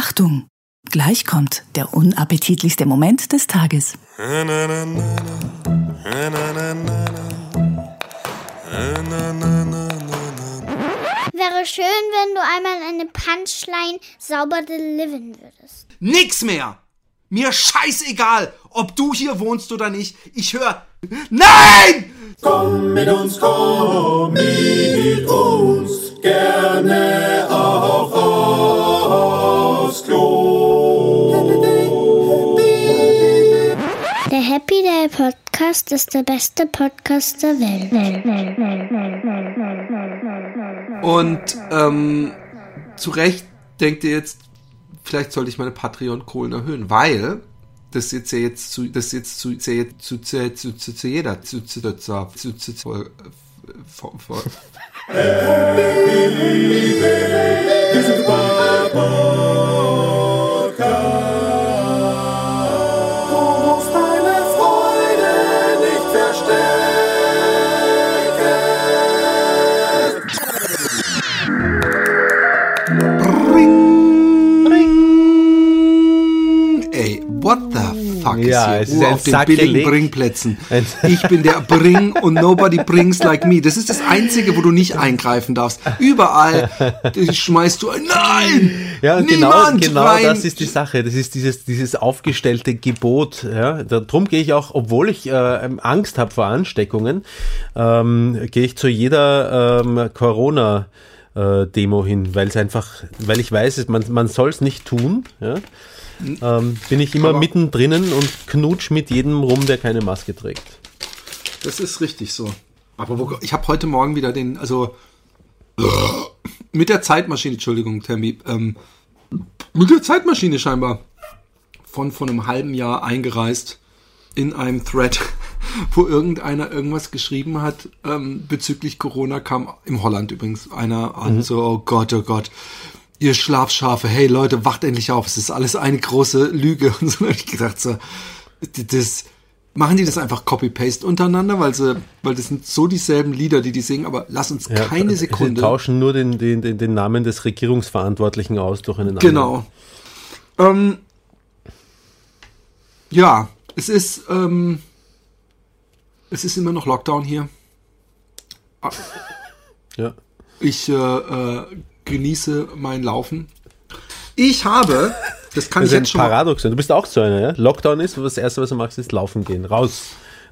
Achtung! Gleich kommt der unappetitlichste Moment des Tages. Wäre schön, wenn du einmal eine Punchline sauber delivern würdest. Nix mehr! Mir scheißegal, ob du hier wohnst oder nicht. Ich höre. Nein! Komm mit uns, komm mit uns, gerne auch aufs Happy Day Podcast ist der beste Podcast der Welt. Und ähm, zu Recht denkt ihr jetzt, vielleicht sollte ich meine Patreon-Kohlen erhöhen, weil das jetzt ja jetzt zu, das jetzt zu, zu, zu, zu, zu, zu, zu jeder, zu, zu, zu, zu, zu, zu, zu, äh, vor- vor- fuck Ja, ist hier ist Ruhe auf den billigen Bringplätzen? Ich bin der Bring und nobody brings like me. Das ist das Einzige, wo du nicht eingreifen darfst. Überall schmeißt du ein Nein! Ja, genau, genau rein! das ist die Sache. Das ist dieses, dieses aufgestellte Gebot. Ja. Darum gehe ich auch, obwohl ich äh, Angst habe vor Ansteckungen, ähm, gehe ich zu jeder ähm, Corona äh, Demo hin, weil es einfach, weil ich weiß, man, man soll es nicht tun. Ja. Ähm, bin ich immer Aber- mittendrin und knutsch mit jedem rum, der keine Maske trägt. Das ist richtig so. Aber wo, ich habe heute Morgen wieder den, also mit der Zeitmaschine, Entschuldigung, Tammy, ähm, mit der Zeitmaschine scheinbar von von einem halben Jahr eingereist in einem Thread, wo irgendeiner irgendwas geschrieben hat ähm, bezüglich Corona, kam im Holland übrigens einer an, so, oh Gott, oh Gott, ihr Schlafschafe, hey Leute, wacht endlich auf, es ist alles eine große Lüge. Und so habe ich gedacht, so, das, machen die das einfach Copy-Paste untereinander, weil sie, weil das sind so dieselben Lieder, die die singen, aber lass uns Ja, keine Sie Sekunde. tauschen nur den, den, den, den Namen des Regierungsverantwortlichen aus durch einen Genau. Ähm, ja, es ist, ähm, es ist immer noch Lockdown hier. Ja. Ich äh, äh, genieße mein Laufen. Ich habe, das kann Das ich jetzt schon Paradoxon. Du bist auch so einer, ja? Lockdown ist, das erste, was du machst, ist laufen gehen. Raus.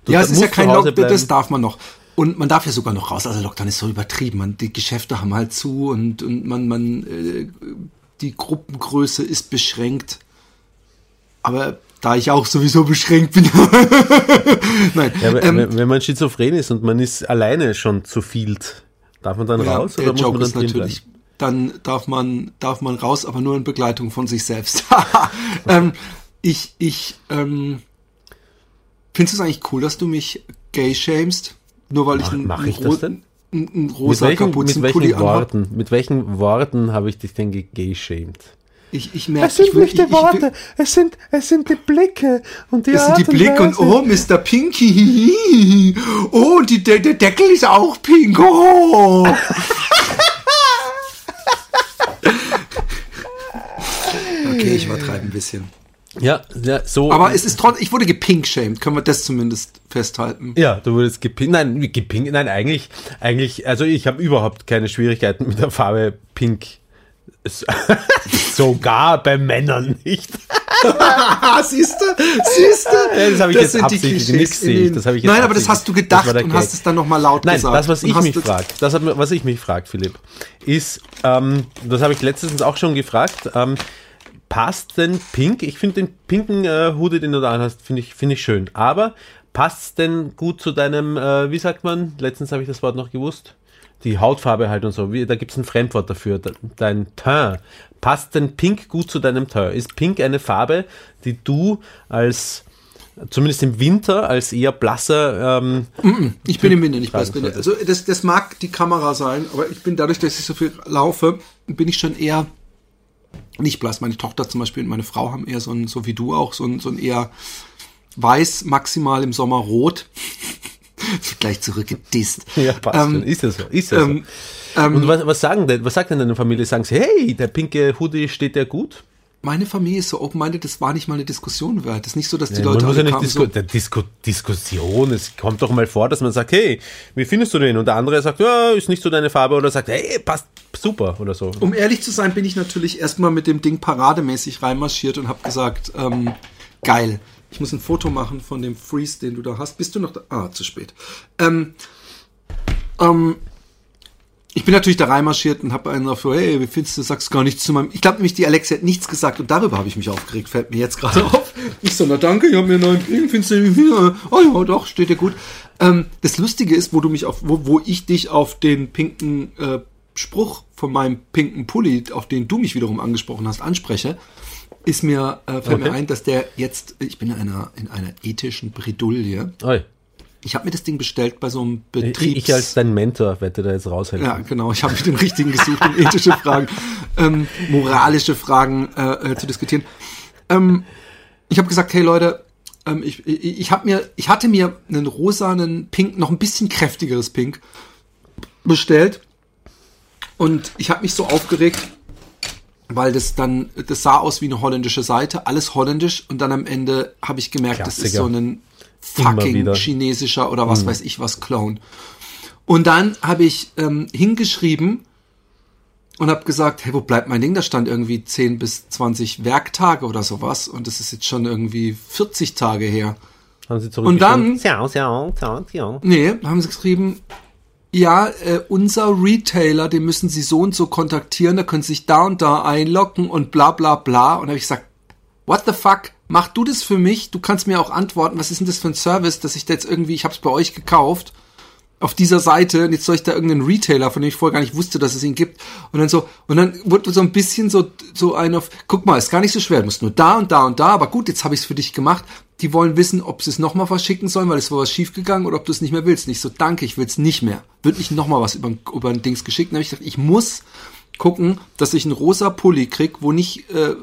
Du ja, es ist ja kein Lockdown, das darf man noch. Und man darf ja sogar noch raus. Also Lockdown ist so übertrieben. Man, die Geschäfte haben halt zu und, und man, man, äh, die Gruppengröße ist beschränkt. Aber da ich auch sowieso beschränkt bin. Nein. Ja, ähm, wenn man schizophren ist und man ist alleine schon zu viel, darf man dann ja, raus der oder muss man dann ist natürlich, bleiben? Dann darf man, darf man raus, aber nur in Begleitung von sich selbst. ähm, ich, ich, ähm, findest du es eigentlich cool, dass du mich gay shamest? Nur weil ich Mach- einen, mach ich das denn? einen Mit rosa mit Kapuzenpulli welchen anhab? Worten, mit welchen Worten habe ich dich denn gegeshamed? Ich, ich merke, ich will, ich, ich will, es sind, es sind die Blicke und die das sind die Blicke und oh, Mr. Pinky. Oh, und die, der, der Deckel ist auch pink. Oh. Okay, ich übertreibe ein bisschen. Ja, ja, so. Aber es ist trotzdem, ich wurde gepinkshamed, können wir das zumindest festhalten. Ja, du wurdest gepinkt. Nein, gepinkt. Nein, eigentlich, eigentlich, also ich habe überhaupt keine Schwierigkeiten mit der Farbe Pink. Sogar bei Männern nicht. Siehst du? Siehst du? Ja, das habe ich jetzt sind die absichtlich nicht den- Das ich jetzt Nein, aber das hast du gedacht und Gag. hast es dann nochmal laut Nein, gesagt. das, was ich mich das- frage, das was ich mich frage, Philipp, ist, ähm, das habe ich letztens auch schon gefragt, ähm, passt denn Pink, ich finde den pinken äh, Hoodie, den du da anhast, finde ich, finde ich schön, aber passt denn gut zu deinem, äh, wie sagt man, letztens habe ich das Wort noch gewusst, die Hautfarbe halt und so, wie, da gibt es ein Fremdwort dafür, de- dein Teint. Passt denn Pink gut zu deinem Teint? Ist Pink eine Farbe, die du als zumindest im Winter als eher blasser ähm, Ich bin im Winter nicht blass. Also das, das mag die Kamera sein, aber ich bin dadurch, dass ich so viel laufe, bin ich schon eher nicht blass. Meine Tochter zum Beispiel und meine Frau haben eher so ein, so wie du auch, so ein, so ein eher weiß, maximal im Sommer rot. Gleich zurückgedisst. Ja, passt Ähm. Ist ja so. Ist ja ähm, so. Und was, was sagen denn, was sagt denn deine Familie? Sagen sie, hey, der pinke Hoodie steht dir gut? meine Familie ist so open-minded, das war nicht mal eine Diskussion wert. Das ist nicht so, dass die Ja, Leute man muss ja nicht Disku so, Disku Diskussion. Es kommt doch mal vor, dass man sagt, hey, wie findest du den? Und der andere sagt, ja, ist nicht so deine Farbe. Oder sagt, hey, passt super oder so. Um ehrlich zu sein, bin ich natürlich erstmal mit dem Ding parademäßig reinmarschiert und habe gesagt, ähm, geil. Ich muss ein Foto machen von dem Freeze, den du da hast. Bist du noch da? Ah, zu spät. Ähm, ähm, ich bin natürlich da reinmarschiert und habe einen so, hey, wie findest du, sagst gar nichts zu meinem. Ich glaube nämlich, die Alexa hat nichts gesagt und darüber habe ich mich aufgeregt, fällt mir jetzt gerade auf. Ich so, na danke, ich habe mir einen neuen Ping, findest du den? Oh ja, doch, steht dir gut. Ähm, das Lustige ist, wo du mich auf, wo, wo ich dich auf den pinken äh, Spruch von meinem pinken Pulli, auf den du mich wiederum angesprochen hast, anspreche, ist mir, äh, fällt mir Okay. ein, dass der jetzt, ich bin in einer, in einer ethischen Bredouille. Oi. Ich habe mir das Ding bestellt bei so einem Ich, Betriebs... ich als dein Mentor werde da jetzt raushelfen. Ja, genau. Ich habe mir den richtigen gesucht, um ethische Fragen, ähm, moralische Fragen äh, äh, zu diskutieren. Ähm, ich habe gesagt, hey Leute, ähm, ich, ich, ich, hab mir, ich hatte mir einen rosanen Pink, noch ein bisschen kräftigeres Pink bestellt. Und ich habe mich so aufgeregt, weil das dann, das sah aus wie eine holländische Seite, alles holländisch. Und dann am Ende habe ich gemerkt, das ist Klassiker. so ein fucking chinesischer oder was weiß ich was Clone. Und dann habe ich ähm, hingeschrieben und habe gesagt, hey, wo bleibt mein Ding? Da stand irgendwie 10 bis 20 Werktage oder sowas und das ist jetzt schon irgendwie 40 Tage her. Haben sie Und dann- Ciao, ciao, ciao, ciao. Nee, haben sie geschrieben, ja, äh, unser Retailer, den müssen sie so und so kontaktieren, da können sie sich da und da einloggen und bla bla bla. Und habe ich gesagt, what the fuck? Mach du das für mich? Du kannst mir auch antworten, was ist denn das für ein Service, dass ich da jetzt irgendwie, ich habe es bei euch gekauft, auf dieser Seite, und jetzt soll ich da irgendeinen Retailer, von dem ich vorher gar nicht wusste, dass es ihn gibt. Und dann so, und dann wurde so ein bisschen so, so ein auf, guck mal, ist gar nicht so schwer, du musst nur da und da und da, aber gut, jetzt habe ich es für dich gemacht. Die wollen wissen, ob sie es nochmal verschicken sollen, weil es war was schiefgegangen oder ob du es nicht mehr willst. Nicht so, danke, ich will es nicht mehr. Wird nicht nochmal was über, über ein Dings geschickt. Dann habe ich gesagt, ich muss gucken, dass ich einen rosa Pulli krieg, wo nicht äh,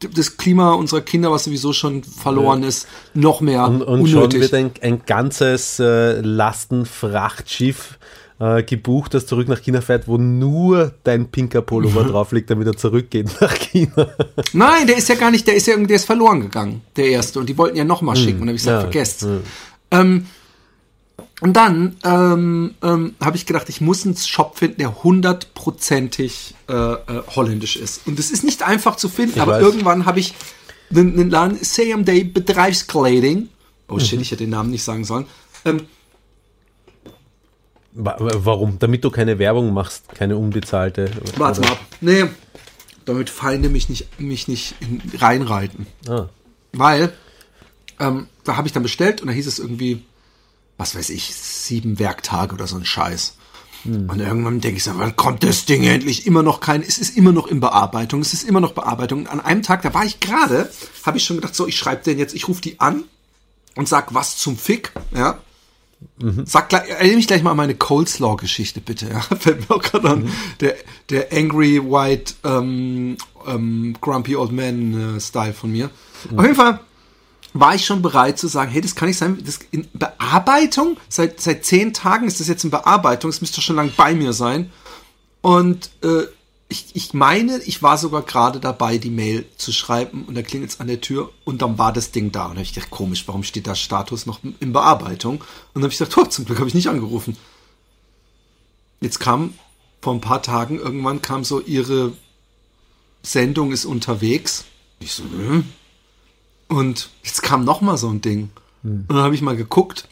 das Klima unserer Kinder, was sowieso schon verloren ist, noch mehr Und, und schon unnötig. wird ein, ein ganzes äh, Lastenfrachtschiff äh, gebucht, das zurück nach China fährt, wo nur dein pinker Pullover drauf liegt, damit er zurückgeht nach China. Nein, der ist ja gar nicht, der ist ja irgendwie, der ist verloren gegangen, der erste. Und die wollten ja nochmal schicken. Und habe ich gesagt, ja, vergesst. Ähm, und dann ähm, ähm, habe ich gedacht, ich muss einen Shop finden, der hundertprozentig äh, äh, holländisch ist. Und es ist nicht einfach zu finden, Ich aber weiß. irgendwann habe ich einen, einen Laden, CMD Bedrijfskleding. Oh Mhm. shit, ich hätte den Namen nicht sagen sollen. Ähm, Warum? Damit du keine Werbung machst, keine unbezahlte. warte mal ab. Nee, damit Feinde mich nicht, mich nicht in, reinreiten. Ah. Weil ähm, da habe ich dann bestellt und da hieß es irgendwie, was weiß ich, sieben Werktage oder so ein Scheiß. Und irgendwann denke ich so, wann kommt das Ding endlich? Immer noch kein, es ist immer noch in Bearbeitung, es ist immer noch Bearbeitung. Und an einem Tag, da war ich gerade, habe ich schon gedacht, so, ich schreibe den jetzt, ich rufe die an und sag, was zum Fick, ja. Sag gleich, erinnere mich gleich mal an meine Coleslaw-Geschichte, bitte. Ja? Fällt mir auch gerade an. Der, der Angry White ähm, ähm, Grumpy Old Man äh, Style von mir. Auf jeden Fall war ich schon bereit zu sagen, hey, das kann nicht sein. Das in Bearbeitung? Seit, seit zehn Tagen ist das jetzt in Bearbeitung. Es müsste schon lange bei mir sein. Und äh, ich, ich meine, ich war sogar gerade dabei, die Mail zu schreiben und da klingelt es an der Tür und dann war das Ding da. Und da habe ich gedacht, komisch, warum steht da Status noch in Bearbeitung? Und dann habe ich gedacht, oh, zum Glück habe ich nicht angerufen. Jetzt kam vor ein paar Tagen, irgendwann kam so, ihre Sendung ist unterwegs. Ich so, hm. Und jetzt kam noch mal so ein Ding. Und dann habe ich mal geguckt,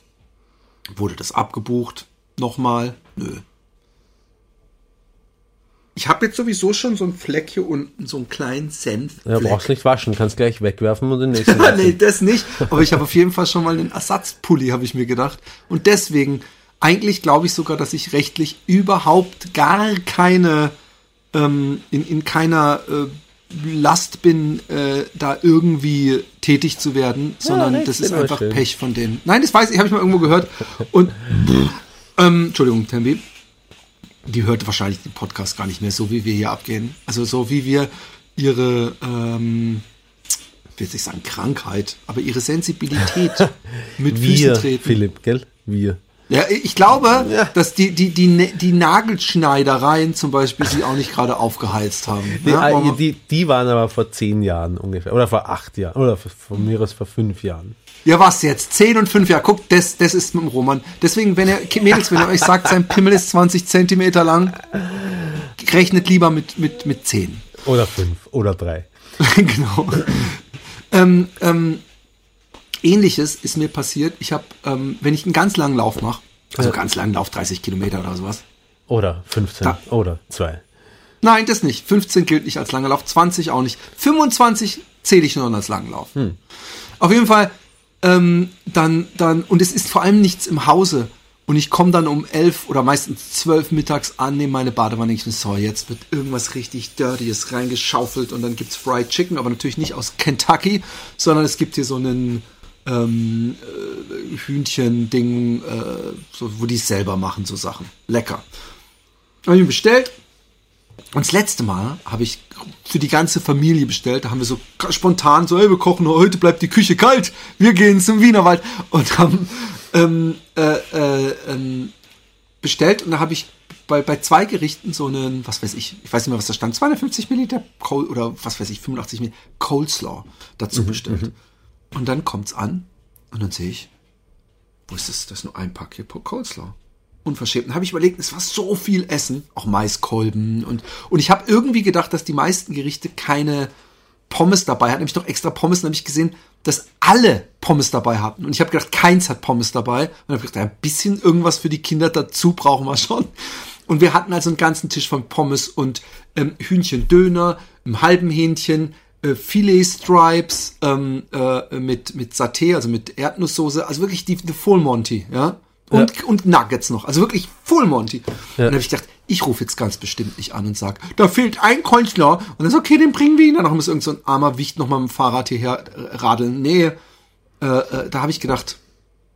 wurde das abgebucht? Nochmal? Nö. Ich habe jetzt sowieso schon so einen Fleck hier unten, so einen kleinen Senf. Ja, brauchst nicht waschen, kannst gleich wegwerfen und den nächsten. nee, das nicht. Aber ich habe auf jeden Fall schon mal einen Ersatzpulli, habe ich mir gedacht. Und deswegen, eigentlich glaube ich sogar, dass ich rechtlich überhaupt gar keine, ähm, in, in keiner äh, Last bin, äh, da irgendwie tätig zu werden, sondern recht das ist einfach schön. Pech von denen. Nein, das weiß ich, habe ich mal irgendwo gehört. Und, ähm, Entschuldigung, Tembi. Die hört wahrscheinlich den Podcast gar nicht mehr so, wie wir hier abgehen. Also so wie wir ihre, ähm, ich will nicht sagen Krankheit, aber ihre Sensibilität mit Füßen Wir, treten. Philipp, gell? Wir. Ja, ich glaube, Ja. dass die, die, die, Ne- die Nagelschneidereien zum Beispiel sie auch nicht gerade aufgeheizt haben. Die, ja, äh, die, die waren aber vor zehn Jahren ungefähr. Oder vor acht Jahren. Oder vor- von mir aus vor fünf Jahren. Ja, was jetzt? 10 und 5 Jahre. Guck, das, das ist mit dem Roman. Deswegen, wenn ihr, Mädels, wenn ihr euch sagt, sein Pimmel ist 20 Zentimeter lang, rechnet lieber mit, mit, mit 10. Oder fünf. Oder drei. genau. ähm, ähm, Ähnliches ist mir passiert. Ich habe, ähm, wenn ich einen ganz langen Lauf mache, also ganz langen Lauf, 30 Kilometer oder sowas. Oder 15. Da. Oder zwei. Nein, das nicht. 15 gilt nicht als langer Lauf, 20 auch nicht. 25 zähle ich nur noch als langen Lauf. Auf jeden Fall, ähm, dann, dann, und es ist vor allem nichts im Hause. Und ich komme dann um 11 oder meistens 12 mittags an, nehme meine Badewanne. Ich so, jetzt wird irgendwas richtig Dirtyes reingeschaufelt und dann gibt's Fried Chicken, aber natürlich nicht aus Kentucky, sondern es gibt hier so einen ähm, äh, Hühnchen-Ding, äh, so, wo die es selber machen, so Sachen. Lecker. Habe ich bestellt. Und das letzte Mal habe ich für die ganze Familie bestellt. Da haben wir so spontan so, hey, wir kochen heute, bleibt die Küche kalt. Wir gehen zum Wienerwald und haben ähm, äh, äh, ähm, bestellt. Und da habe ich bei, bei zwei Gerichten so einen, was weiß ich, ich weiß nicht mehr, was da stand, 250 Milliliter Col oder was weiß ich, 85 Milliliter Coleslaw dazu bestellt. Und dann kommt's an und dann sehe ich, wo ist das? Das ist nur ein Pack hier Coleslaw. Unverschämt. Dann habe ich überlegt, es war so viel Essen, auch Maiskolben und und ich habe irgendwie gedacht, dass die meisten Gerichte keine Pommes dabei hatten. Nämlich noch extra Pommes. Dann habe ich gesehen, dass alle Pommes dabei hatten. Und ich habe gedacht, keins hat Pommes dabei. Und habe gedacht, ein bisschen irgendwas für die Kinder dazu brauchen wir schon. Und wir hatten also einen ganzen Tisch von Pommes und ähm, Hühnchendöner, einem halben Hähnchen, äh, Filet-Stripes ähm, äh, mit, mit Saté, also mit Erdnusssoße. Also wirklich die, die Full Monty, ja. Und, und Nuggets noch. Also wirklich Full Monty. Und dann habe ich gedacht, ich rufe jetzt ganz bestimmt nicht an und sag, da fehlt ein Coleslaw. Und dann ist okay, den bringen wir ihn. Dann muss irgend so ein armer Wicht noch mal mit dem Fahrrad hierher äh, radeln. Nee, äh, äh, da habe ich gedacht,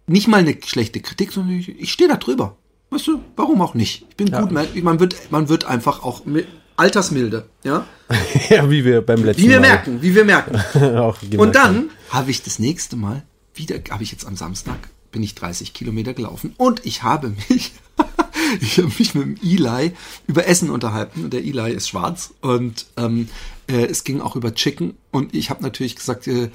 nicht mal eine schlechte Kritik, sondern ich, ich stehe da drüber. Weißt du, warum auch nicht? Ich bin gut, man, man wird, man wird einfach auch mi- altersmilde, ja? ja, wie wir beim letzten Wie wir Mal merken, wie wir merken. Und dann habe ich das nächste Mal wieder, habe ich jetzt am Samstag, bin ich 30 Kilometer gelaufen und ich habe mich, ich habe mich mit dem Eli über Essen unterhalten und der Eli ist schwarz und ähm, äh, es ging auch über Chicken und ich habe natürlich gesagt, äh,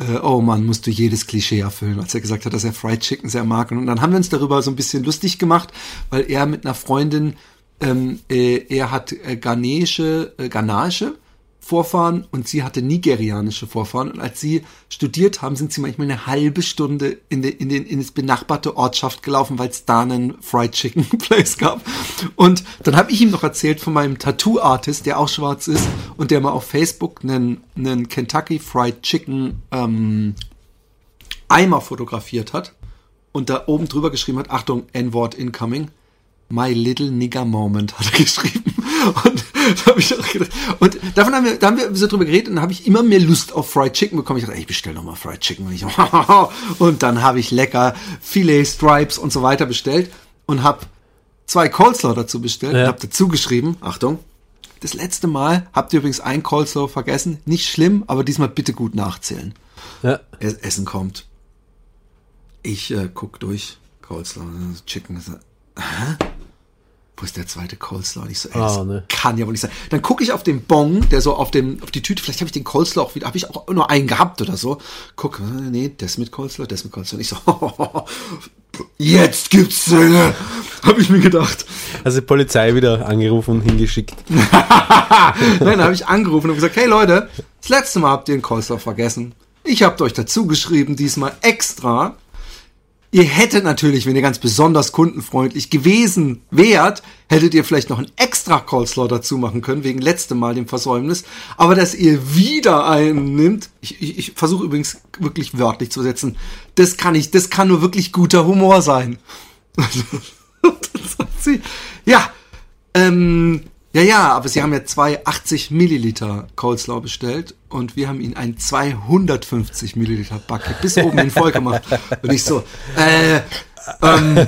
äh, oh Mann, musst du jedes Klischee erfüllen, als er gesagt hat, dass er Fried Chicken sehr mag. Und dann haben wir uns darüber so ein bisschen lustig gemacht, weil er mit einer Freundin, ähm, äh, er hat äh, ghanesische, äh, ghanaische Vorfahren und sie hatte nigerianische Vorfahren. Und als sie studiert haben, sind sie manchmal eine halbe Stunde in, den, in, den, in das benachbarte Ortschaft gelaufen, weil es da einen Fried Chicken Place gab. Und dann habe ich ihm noch erzählt von meinem Tattoo-Artist, der auch schwarz ist und der mal auf Facebook einen, einen Kentucky Fried Chicken ähm, Eimer fotografiert hat und da oben drüber geschrieben hat, Achtung, N-Wort incoming. My little nigger moment hat er geschrieben. Und da habe ich auch gedacht, und davon haben wir, da haben wir so drüber geredet und dann habe ich immer mehr Lust auf Fried Chicken bekommen. Ich dachte, ey, ich bestelle noch mal Fried Chicken. Und, ich, und dann habe ich lecker Filet Stripes und so weiter bestellt und habe zwei Coleslaw dazu bestellt Ja. und habe dazu geschrieben, Achtung, das letzte Mal habt ihr übrigens ein Coleslaw vergessen. Nicht schlimm, aber diesmal bitte gut nachzählen. Ja. Es- Essen kommt. Ich äh, guck durch. Coleslaw, Chicken. ist, Hä? Wo ist der zweite Coleslaw? Und ich so, ey, das Ah, ne. kann ja wohl nicht sein. Dann gucke ich auf den Bon, der so auf dem auf die Tüte. Vielleicht habe ich den Coleslaw auch wieder, habe ich auch nur einen gehabt oder so. Guck, äh, nee, das mit Coleslaw, das mit Coleslaw. Und ich so, jetzt gibt's Zähne. Habe ich mir gedacht. Also die Polizei wieder angerufen und hingeschickt. Nein, habe ich angerufen und gesagt, hey Leute, das letzte Mal habt ihr den Coleslaw vergessen. Ich habe euch dazu geschrieben, diesmal extra. Ihr hättet natürlich, wenn ihr ganz besonders kundenfreundlich gewesen wärt, hättet ihr vielleicht noch ein extra Coleslaw dazu machen können, wegen letztem Mal dem Versäumnis. Aber dass ihr wieder einen nimmt, ich, ich, ich versuche übrigens wirklich wörtlich zu setzen, das kann ich, das kann nur wirklich guter Humor sein. Ja, ähm, ja, ja, aber sie haben ja zwei 80 Milliliter Coleslaw bestellt und wir haben ihnen ein 250 Milliliter Bucket bis oben hin voll gemacht. Und ich so, äh, ähm,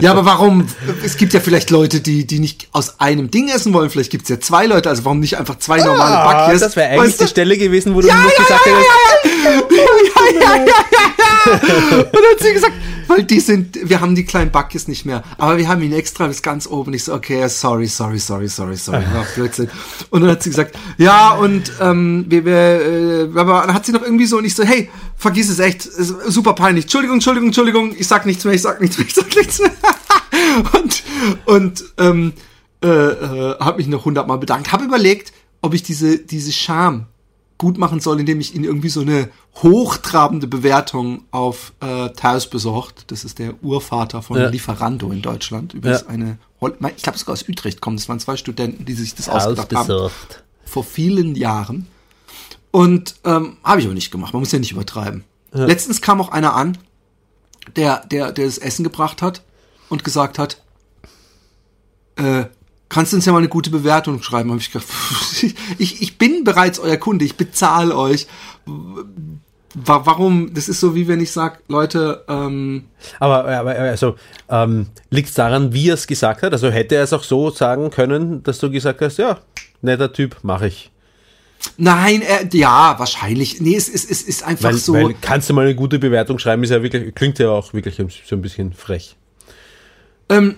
ja, aber warum? Es gibt ja vielleicht Leute, die, die nicht aus einem Ding essen wollen. Vielleicht gibt es ja zwei Leute, also warum nicht einfach zwei normale Ah, Buckets? das wäre eigentlich Weißt du? die Stelle gewesen, wo du Ja, ja, gesagt ja, ja, hättest, ja, ja, ja, ja. Und dann hat sie gesagt, weil die sind, wir haben die kleinen Buckys nicht mehr, aber wir haben ihn extra bis ganz oben. Ich so, okay, sorry, sorry, sorry, sorry, sorry, war Blödsinn. Und dann hat sie gesagt, ja, und ähm, wir, wir, äh, aber dann hat sie noch irgendwie so, und ich so, hey, vergiss es echt, ist super peinlich. Entschuldigung, Entschuldigung, Entschuldigung, ich sag nichts mehr, ich sag nichts mehr, ich sag nichts mehr. und und ähm, äh, äh, habe mich noch hundertmal bedankt. Habe überlegt, ob ich diese, diese Scham gut machen soll, indem ich ihnen irgendwie so eine hochtrabende Bewertung auf äh, Taos besorgt. Das ist der Urvater von Ja. Lieferando in Deutschland. Übrigens Ja. eine, Hol- ich glaube sogar aus Utrecht kommen. Das waren zwei Studenten, die sich das ausgedacht haben vor vielen Jahren. Und ähm, habe ich aber nicht gemacht. Man muss ja nicht übertreiben. Letztens kam auch einer an, der, der, der das Essen gebracht hat und gesagt hat, äh, kannst du uns ja mal eine gute Bewertung schreiben? Habe ich gedacht, ich, ich bin bereits euer Kunde, ich bezahle euch. Wa- Warum? Das ist so wie wenn ich sage, Leute, ähm, Aber, aber also, ähm, liegt es daran, wie er es gesagt hat? Also hätte er es auch so sagen können, dass du gesagt hast, ja, netter Typ, mache ich. nein, äh, ja, wahrscheinlich. Nee, es, es, es ist einfach Weil, so. weil kannst du mal eine gute Bewertung schreiben, ist ja wirklich, klingt ja auch wirklich so ein bisschen frech. Ähm,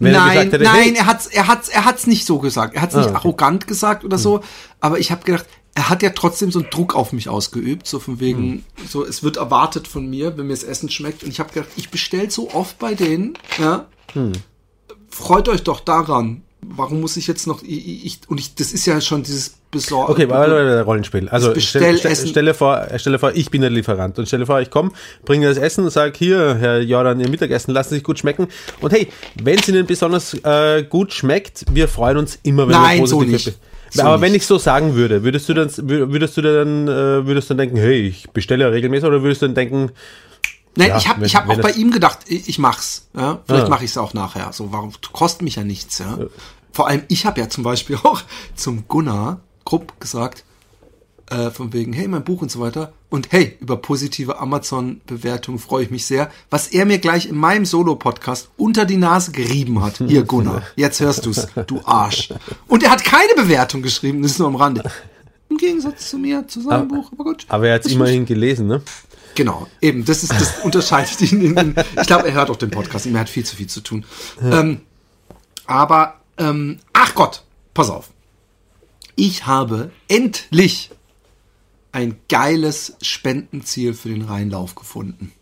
Wenn er nein, gesagt hätte, nein, hey- er hat's, er hat's, er hat's nicht so gesagt. Er hat's nicht Ah, okay. arrogant gesagt oder so. Aber ich habe gedacht, er hat ja trotzdem so einen Druck auf mich ausgeübt, so von wegen, so es wird erwartet von mir, wenn mir das Essen schmeckt. Und ich habe gedacht, ich bestell so oft bei denen, ja. Freut euch doch daran. Warum muss ich jetzt noch, ich, ich und ich, das ist ja schon dieses Besorgen. Okay, warte, Rollenspiel. Also stell, stelle vor, stelle vor, ich bin der Lieferant und stelle vor, ich komme, bringe das Essen und sage, hier, Herr Jordan, Ihr Mittagessen, lassen Sie sich gut schmecken. Und hey, wenn es Ihnen besonders äh, gut schmeckt, wir freuen uns immer, wenn Nein, wir so positiv nicht. So Aber wenn nicht. ich so sagen würde, würdest du dann, würdest du dann, äh, würdest du dann denken, hey, ich bestelle ja regelmäßig, oder würdest du dann denken, Nein, Ja, ich habe ich hab auch bei ihm gedacht, ich, ich mach's. Ja? Vielleicht Ah. mache ich es auch nachher. So, warum kostet mich ja nichts, ja. Vor allem, ich habe ja zum Beispiel auch zum Gunnar Krupp gesagt, äh, von wegen, hey, mein Buch und so weiter. Und hey, über positive Amazon-Bewertungen freue ich mich sehr. Was er mir gleich in meinem Solo-Podcast unter die Nase gerieben hat. Hier, Gunnar, jetzt hörst du's, du Arsch. Und er hat keine Bewertung geschrieben, das ist nur am Rande. Im Gegensatz zu mir, zu seinem Buch, aber gut. aber er hat es Das immerhin gelesen, ne? Genau, eben, das ist das unterscheidet ihn. In, in, ich glaube, er hört auch den Podcast, ihm hat viel zu viel zu tun. Ähm, aber, ähm, ach Gott, pass auf. Ich habe endlich ein geiles Spendenziel für den Rheinlauf gefunden.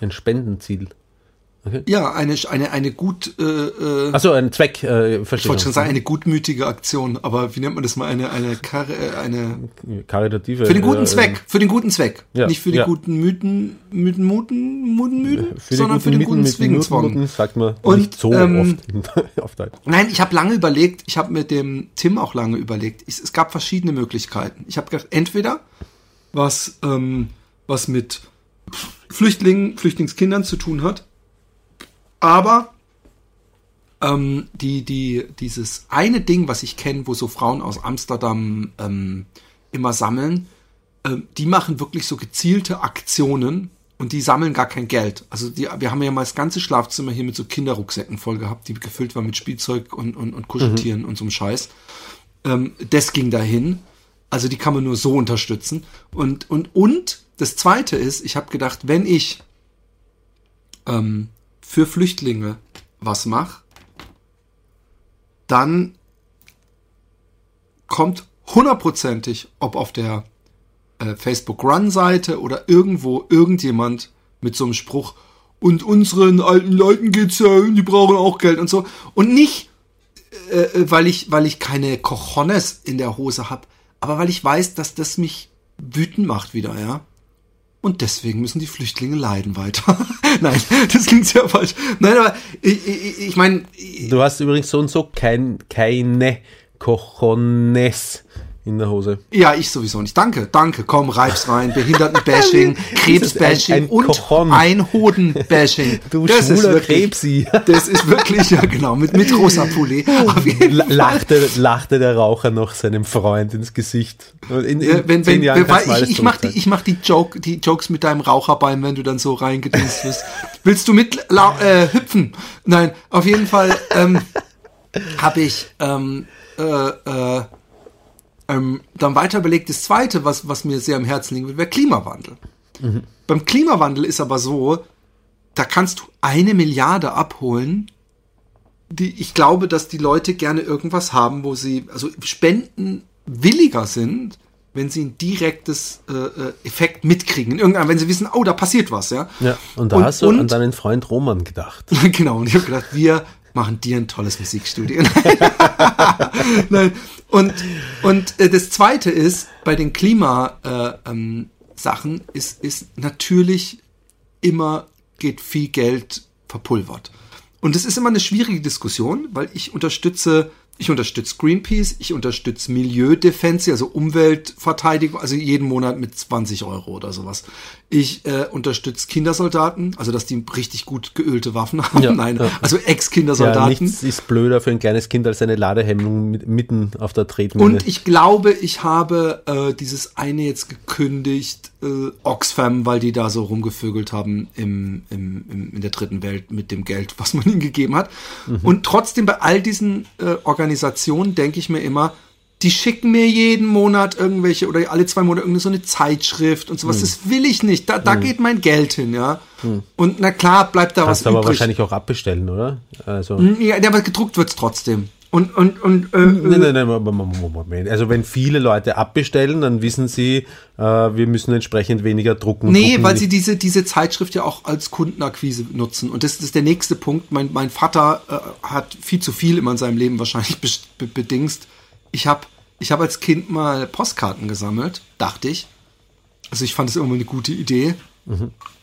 Ein Spendenziel. Ja, eine, eine, eine gut, äh, äh, Achso, ein Zweck, äh, ich verstehe. wollte schon sagen, eine gutmütige Aktion, aber wie nennt man das mal? Eine, eine, Karre, äh, eine Karitative. Für den guten äh, Zweck, für den guten Zweck. ja, Nicht für die ja. guten Mythen, Mythen, Muten, Muten, Müden, sondern für den guten Zwingenzwang. sagt man Und, nicht so ähm, oft Deutsch. Nein, ich habe lange überlegt, ich habe mit dem Tim auch lange überlegt. Ich, es gab verschiedene Möglichkeiten. Ich habe gedacht, entweder was, ähm, was mit Flüchtlingen, Flüchtlingskindern zu tun hat, aber ähm, die, die, dieses eine Ding, was ich kenne, wo so Frauen aus Amsterdam ähm, immer sammeln, ähm, die machen wirklich so gezielte Aktionen und die sammeln gar kein Geld. Also die, wir haben ja mal das ganze Schlafzimmer hier mit so Kinderrucksäcken voll gehabt, die gefüllt waren mit Spielzeug und, und, und Kuscheltieren und so einem Scheiß. Ähm, das ging dahin. Also die kann man nur so unterstützen. Und, und, und das Zweite ist, ich habe gedacht, wenn ich ähm, für Flüchtlinge was mache, dann kommt hundertprozentig, ob auf der äh, Facebook Run-Seite oder irgendwo irgendjemand mit so einem Spruch und unseren alten Leuten geht's ja, die brauchen auch Geld und so. Und nicht, äh, äh, weil ich, weil ich keine Cojones in der Hose habe, aber weil ich weiß, dass das mich wütend macht wieder, ja. Und deswegen müssen die Flüchtlinge leiden weiter. Nein, das klingt sehr falsch. Nein, aber ich, ich, ich meine, Du hast übrigens so und so kein, keine Cojones in der Hose. ja, ich sowieso nicht. Danke, danke. Komm, reib's rein. Behindertenbashing, Krebsbashing ein- ein und. Einhodenbashing. Du das ist schwuler wirklich, Krebsi. Das ist wirklich, ja genau, mit, mit rosa Pulli. Lachte, lachte der Raucher noch seinem Freund ins Gesicht. In, in wenn, wenn, Jahren wenn, ich, ich mach die, ich mach die Joke, die Jokes mit deinem Raucherbein, wenn du dann so reingedingst wirst. Willst du mit äh, hüpfen? Nein, auf jeden Fall ähm, habe ich ähm, äh, äh, ähm, dann weiter überlegt, das zweite, was, was mir sehr am Herzen liegen wird, wäre Klimawandel. Beim Klimawandel ist aber so, da kannst du eine Milliarde abholen. Die, ich glaube, dass die Leute gerne irgendwas haben, wo sie, also Spenden williger sind, wenn sie ein direktes äh, äh, Effekt mitkriegen. Irgendwann, wenn sie wissen, oh, da passiert was, ja. Ja, und da Und- hast du und- an deinen Freund Roman gedacht. genau, und ich habe gedacht, wir machen dir ein tolles Musikstudio. Nein. Und, und äh, das Zweite ist, bei den Klima-Sachen äh, ähm, ist, ist natürlich immer geht viel Geld verpulvert. Und es ist immer eine schwierige Diskussion, weil ich unterstütze, ich unterstütze Greenpeace, ich unterstütze Milieudefense, also Umweltverteidigung, also jeden Monat mit 20 Euro oder sowas. Ich äh, unterstütze Kindersoldaten, also dass die richtig gut geölte Waffen haben. Ja, Nein, ja. also Ja, Ex-Kindersoldaten. nichts ist blöder für ein kleines Kind als eine Ladehemmung mit, mitten auf der Tretmühle. Und ich glaube, ich habe äh, dieses eine jetzt gekündigt, äh, Oxfam, weil die da so rumgevögelt haben im, im, im, in der dritten Welt mit dem Geld, was man ihnen gegeben hat. Und trotzdem bei all diesen äh, Organisationen denke ich mir immer, die schicken mir jeden Monat irgendwelche oder alle zwei Monate irgendeine so eine Zeitschrift und sowas. Das will ich nicht. Da, da geht mein Geld hin, ja. Und na klar, bleibt da Kannst was du aber übrig. wahrscheinlich auch abbestellen, oder? Also, Ja, aber gedruckt wird's trotzdem. Und, und, und, äh, Nein, nein, nein, Moment. Also wenn viele Leute abbestellen, dann wissen sie, äh, wir müssen entsprechend weniger drucken. Nee, drucken weil sie diese, diese Zeitschrift ja auch als Kundenakquise nutzen. Und das, das ist der nächste Punkt. Mein, mein Vater äh, hat viel zu viel immer in seinem Leben wahrscheinlich be bedingst. Ich habe ich hab als Kind mal Postkarten gesammelt, dachte ich. Also ich fand es immer eine gute Idee.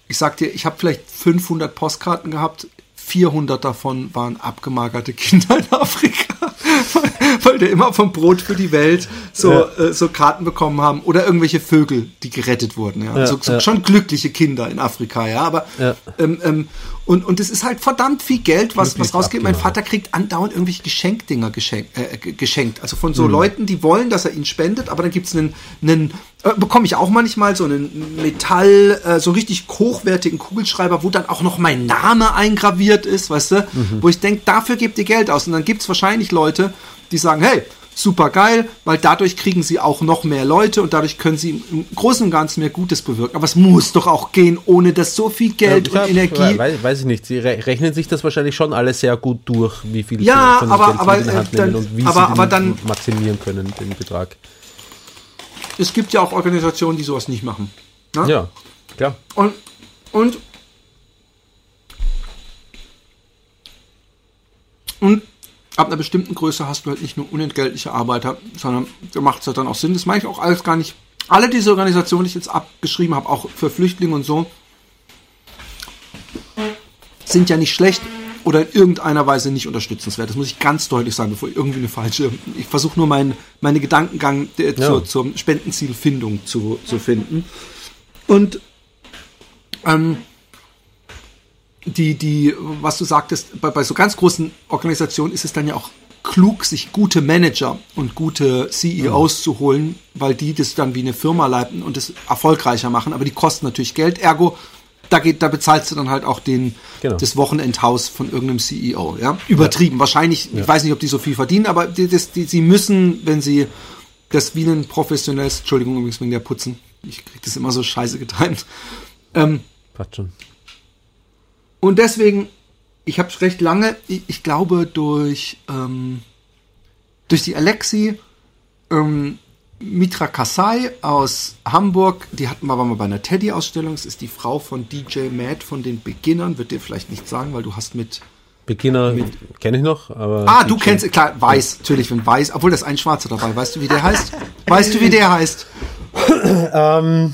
Ich sag dir, ich habe vielleicht 500 Postkarten gehabt. 400 davon waren abgemagerte Kinder in Afrika, weil, weil der immer vom Brot für die Welt so, Ja. äh, so Karten bekommen haben oder irgendwelche Vögel, die gerettet wurden. Ja. Ja, so, so ja. schon glückliche Kinder in Afrika, ja. Aber ähm, ähm, und und es ist halt verdammt viel Geld, was was rausgeht. Mein. Vater kriegt andauernd irgendwelche Geschenkdinger geschenkt, äh, ge- geschenkt. Also von Mhm. so Leuten, die wollen, dass er ihnen spendet, aber dann gibt's einen, einen äh, bekomme ich auch manchmal so einen Metall, äh, so richtig hochwertigen Kugelschreiber, wo dann auch noch mein Name eingraviert ist, weißt du, Mhm. wo ich denke, dafür gebt ihr Geld aus. Und dann gibt's wahrscheinlich Leute, die sagen, hey, super geil, weil dadurch kriegen sie auch noch mehr Leute und dadurch können sie im Großen und Ganzen mehr Gutes bewirken. Aber es muss doch auch gehen, ohne dass so viel Geld Ja, und Energie. Weiß, weiß ich nicht. Sie re rechnen sich das wahrscheinlich schon alle sehr gut durch, wie viel Ja, sie von aber- Geld aber, in Hand äh, dann- und wie aber- sie aber dann- maximieren können, den Betrag. Es gibt ja auch Organisationen, die sowas nicht machen. Ne? Ja, klar. Und, und, und ab einer bestimmten Größe hast du halt nicht nur unentgeltliche Arbeiter, sondern da macht es halt dann auch Sinn. Das meine ich auch alles gar nicht. Alle diese Organisationen, die ich jetzt abgeschrieben habe, auch für Flüchtlinge und so, sind ja nicht schlecht oder in irgendeiner Weise nicht unterstützenswert. Das muss ich ganz deutlich sagen, bevor ich irgendwie eine falsche. Ich versuche nur meinen meine Gedankengang äh, Ja. zur, zur Spendenzielfindung zu, zu finden. Und ähm, die, die, was du sagtest, bei, bei so ganz großen Organisationen ist es dann ja auch klug, sich gute Manager und gute CEOs zu holen, weil die das dann wie eine Firma leiten und das erfolgreicher machen. Aber die kosten natürlich Geld. Ergo, da geht, da bezahlst du dann halt auch den, Genau. das Wochenendhaus von irgendeinem CEO, ja. Übertrieben. Wahrscheinlich, ich weiß nicht, ob die so viel verdienen, aber die, das, die, sie müssen, wenn sie das wie ein professionelles, Entschuldigung übrigens wegen der Putzen, ich krieg das immer so scheiße getimt. Ähm, Passt schon. Und deswegen, ich habe recht lange, ich, ich glaube durch, ähm, durch die Alexi, ähm, Mitra Kasai aus Hamburg, die hatten wir mal bei einer Teddy-Ausstellung. Es ist die Frau von DJ Matt von den Beginnern. Wird dir vielleicht nicht sagen, weil du hast mit. Beginner kenne ich noch, aber. Ah, du DJ kennst, klar, Weiß, natürlich, wenn Weiß, obwohl da ist ein Schwarzer dabei. Weißt du, wie der heißt? Weißt du, wie der heißt? Ähm,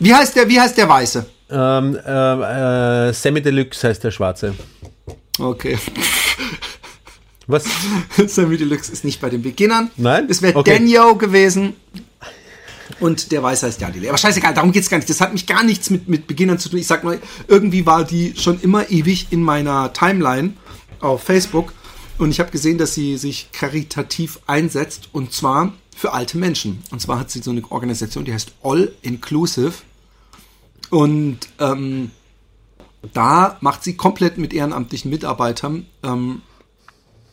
Wie heißt der, wie heißt der Weiße? Ähm, äh, äh, Sammy Deluxe heißt der Schwarze. Okay. Was? Sammy Deluxe ist nicht bei den Beginnern. Nein? Es wäre Okay. Daniel gewesen. Und der Weiße heißt Jalile. Aber scheißegal, darum geht's gar nicht. Das hat mich gar nichts mit, mit Beginnern zu tun. Ich sag mal, irgendwie war die schon immer ewig in meiner Timeline auf Facebook. Und ich habe gesehen, dass sie sich karitativ einsetzt. Und zwar für alte Menschen. Und zwar hat sie so eine Organisation, die heißt All Inclusive. Und ähm, da macht sie komplett mit ehrenamtlichen Mitarbeitern ähm,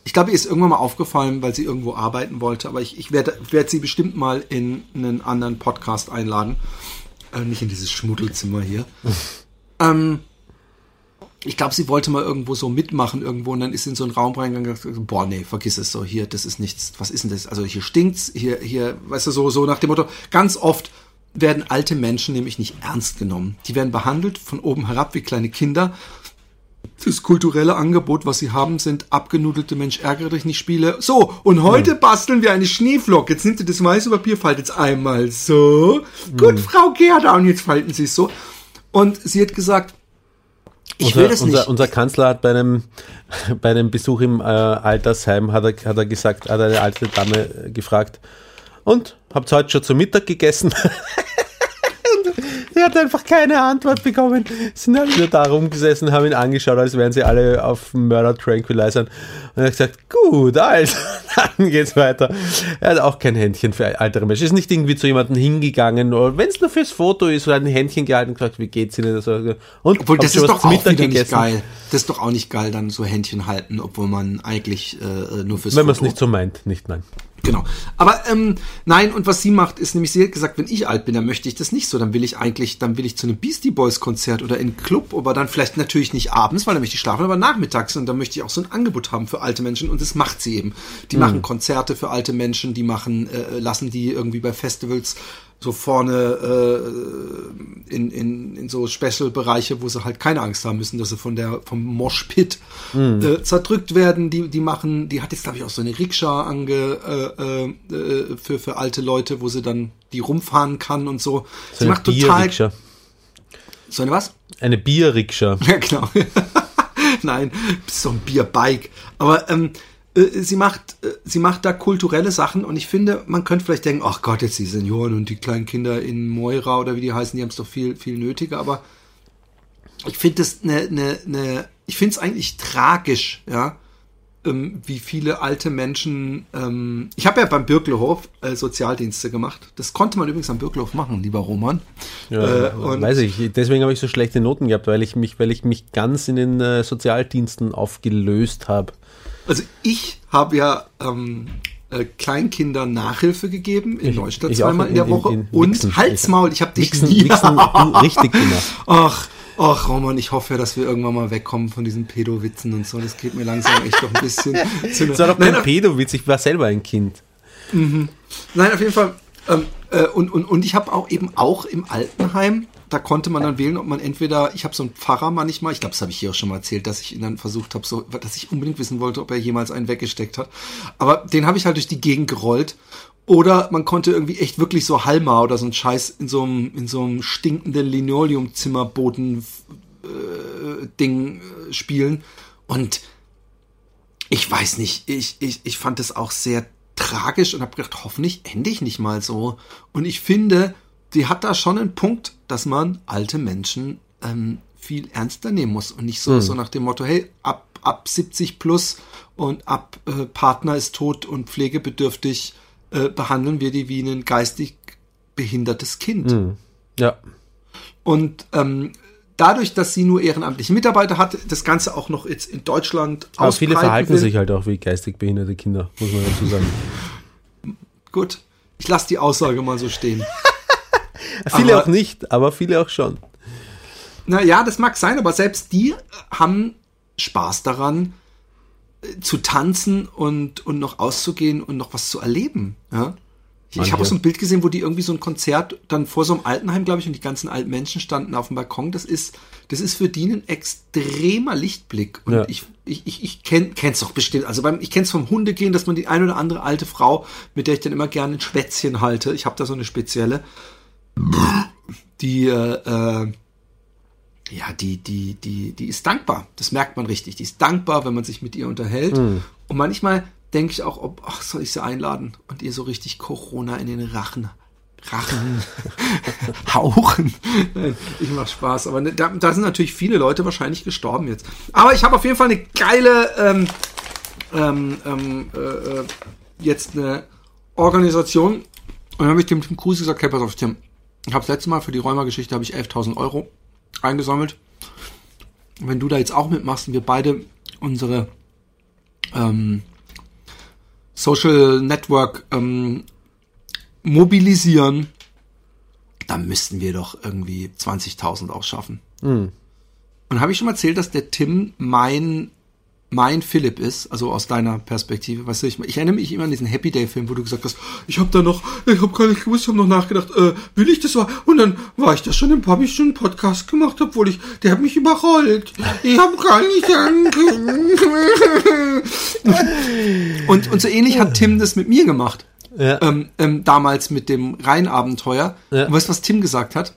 Ich glaube, ihr ist irgendwann mal aufgefallen, weil sie irgendwo arbeiten wollte, aber ich, ich werde werd sie bestimmt mal in einen anderen Podcast einladen. Äh, nicht in dieses Schmuddelzimmer hier. ähm, ich glaube, sie wollte mal irgendwo so mitmachen irgendwo und dann ist sie in so einen Raum reingegangen und gesagt, boah, nee, vergiss es so, hier, das ist nichts, was ist denn das? Also hier stinkt's, hier, hier, weißt du, so, so nach dem Motto, ganz oft werden alte Menschen nämlich nicht ernst genommen. Die werden behandelt von oben herab wie kleine Kinder. Das kulturelle Angebot, was sie haben, sind abgenudelte Mensch ärgere dich nicht Spiele. So, und heute basteln wir eine Schneeflocke. Jetzt nimmt ihr das weiße Papier, faltet es einmal so. Gut, Frau Gerda, und jetzt falten sie es so. Und sie hat gesagt, ich unser, will das unser, nicht. unser Kanzler hat bei einem, bei einem Besuch im äh, Altersheim hat er, hat er gesagt, hat eine alte Dame gefragt, und habt heute schon zu Mittag gegessen? Sie hat einfach keine Antwort bekommen. Sind alle nur da rumgesessen, haben ihn angeschaut, als wären sie alle auf Murder Tranquilizern. Und er hat gesagt, gut, also, dann geht's weiter. Er hat auch kein Händchen für ältere Menschen. Ist nicht irgendwie zu jemandem hingegangen, oder wenn es nur fürs Foto ist, oder ein Händchen gehalten und gesagt, wie geht's Ihnen? Also, Und Obwohl, das ist doch auch Mittag wieder nicht geil. Das ist doch auch nicht geil, dann so Händchen halten, obwohl man eigentlich äh, nur fürs Wenn man es Foto- nicht so meint, nicht nein. Genau. Aber ähm, nein, und was sie macht, ist nämlich, sie hat gesagt, wenn ich alt bin, dann möchte ich das nicht so. Dann will ich eigentlich, dann will ich zu einem Beastie Boys Konzert oder in einen Club, aber dann vielleicht natürlich nicht abends, weil dann möchte ich schlafen, aber nachmittags. Und dann möchte ich auch so ein Angebot haben für alte Menschen. Und das macht sie eben. Die machen Konzerte für alte Menschen, die machen, äh, lassen die irgendwie bei Festivals so vorne äh, in, in, in so Special-Bereiche, wo sie halt keine Angst haben müssen, dass sie von der vom Moshpit äh, zerdrückt werden. Die, die machen, die hat jetzt glaube ich auch so eine Rikscha ange äh, äh, äh, für für alte Leute, wo sie dann die rumfahren kann und so. So sie eine macht total so eine was? Eine Bierrikscha. Ja, genau. Nein, so ein Bierbike. Aber ähm, äh, sie macht, äh, sie macht da kulturelle Sachen und ich finde, man könnte vielleicht denken, ach Gott, jetzt die Senioren und die kleinen Kinder in Moira oder wie die heißen, die haben es doch viel, viel nötiger, aber ich finde es eine, eine, eine, ich finde es eigentlich tragisch, ja, ähm, wie viele alte Menschen, ähm, ich habe ja beim Birkelhof äh, Sozialdienste gemacht. Das konnte man übrigens am Birkelhof machen, lieber Roman. Ja, Äh, weiß ich. Deswegen habe ich so schlechte Noten gehabt, weil ich mich, weil ich mich ganz in den äh, Sozialdiensten aufgelöst habe. Also ich habe ja ähm, äh, Kleinkindern Nachhilfe gegeben in Ich- Neustadt ich zweimal in, in- der in- Woche in und Wixen. Halsmaul, ich habe dich Wichsen, nie. Du richtig gemacht. Ach, ach Roman, ich hoffe ja, dass wir irgendwann mal wegkommen von diesen Pedo-Witzen und so. Das geht mir langsam echt doch ein bisschen zu Das war doch kein Pedowitz, ich war selber ein Kind. Nein, auf jeden Fall. Ähm, äh, und, und, und ich habe auch eben auch im Altenheim, da konnte man dann wählen, ob man entweder, ich habe so einen Pfarrer manchmal, ich glaube, das habe ich hier auch schon mal erzählt, dass ich ihn dann versucht habe, so, dass ich unbedingt wissen wollte, ob er jemals einen weggesteckt hat. Aber den habe ich halt durch die Gegend gerollt. Oder man konnte irgendwie echt wirklich so Halma oder so ein Scheiß in so einem, in so einem stinkenden Linoleumzimmerboden äh, äh, spielen. Und ich weiß nicht, ich, ich, ich fand das auch sehr tragisch und habe gedacht, hoffentlich ende ich nicht mal so. Und ich finde, die hat da schon einen Punkt, dass man alte Menschen ähm, viel ernster nehmen muss und nicht so, so nach dem Motto, hey, ab, ab 70 plus und ab äh, Partner ist tot und pflegebedürftig, äh, behandeln wir die wie ein geistig behindertes Kind. Ja. Und ähm, dadurch, dass sie nur ehrenamtliche Mitarbeiter hat, das Ganze auch noch jetzt in Deutschland Aber viele verhalten will. sich halt auch wie geistig behinderte Kinder, muss man dazu sagen. Gut, ich lasse die Aussage mal so stehen. viele Aber- auch nicht, aber viele auch schon. Naja, das mag sein, aber selbst die haben Spaß daran, äh, zu tanzen und, und noch auszugehen und noch was zu erleben. Ja? Ich, ich habe so ein Bild gesehen, wo die irgendwie so ein Konzert dann vor so einem Altenheim, glaube ich, und die ganzen alten Menschen standen auf dem Balkon. Das ist, das ist für die ein extremer Lichtblick. Und Ja. ich, ich, ich, ich kenn, kenn's doch bestimmt. Also beim, ich kenn's vom Hundegehen, dass man die eine oder andere alte Frau, mit der ich dann immer gerne ein Schwätzchen halte. Ich habe da so eine spezielle. Die, äh, ja, die, die, die, die ist dankbar. Das merkt man richtig. Die ist dankbar, wenn man sich mit ihr unterhält. Und manchmal denke ich auch, ob, ach, soll ich sie einladen und ihr so richtig Corona in den Rachen, Rachen hauchen. Nein, ich mach Spaß. Aber ne, da, da sind natürlich viele Leute wahrscheinlich gestorben jetzt. Aber ich habe auf jeden Fall eine geile, ähm, ähm, ähm, äh, äh, jetzt eine Organisation. Und dann habe ich dem Tim Kruse gesagt, hey, pass auf, Tim, ich habe das letzte Mal für die Rheuma-Geschichte habe ich 11.000 Euro eingesammelt. Wenn du da jetzt auch mitmachst und wir beide unsere ähm, Social Network ähm, mobilisieren, dann müssten wir doch irgendwie 20.000 auch schaffen. Und habe ich schon mal erzählt, dass der Tim mein mein Philipp ist, also aus deiner Perspektive, weißt du, ich, ich erinnere mich immer an diesen Happy Day Film, wo du gesagt hast, ich habe da noch, ich habe gar nicht gewusst, ich habe noch nachgedacht, äh, will ich das war und dann war ich da schon im Pub, ich schon einen Podcast gemacht, obwohl ich, der hat mich überrollt, ich habe gar nicht und und so ähnlich hat Tim das mit mir gemacht, Ja. ähm, ähm, damals mit dem Rheinabenteuer. Ja. Und weißt du, was Tim gesagt hat?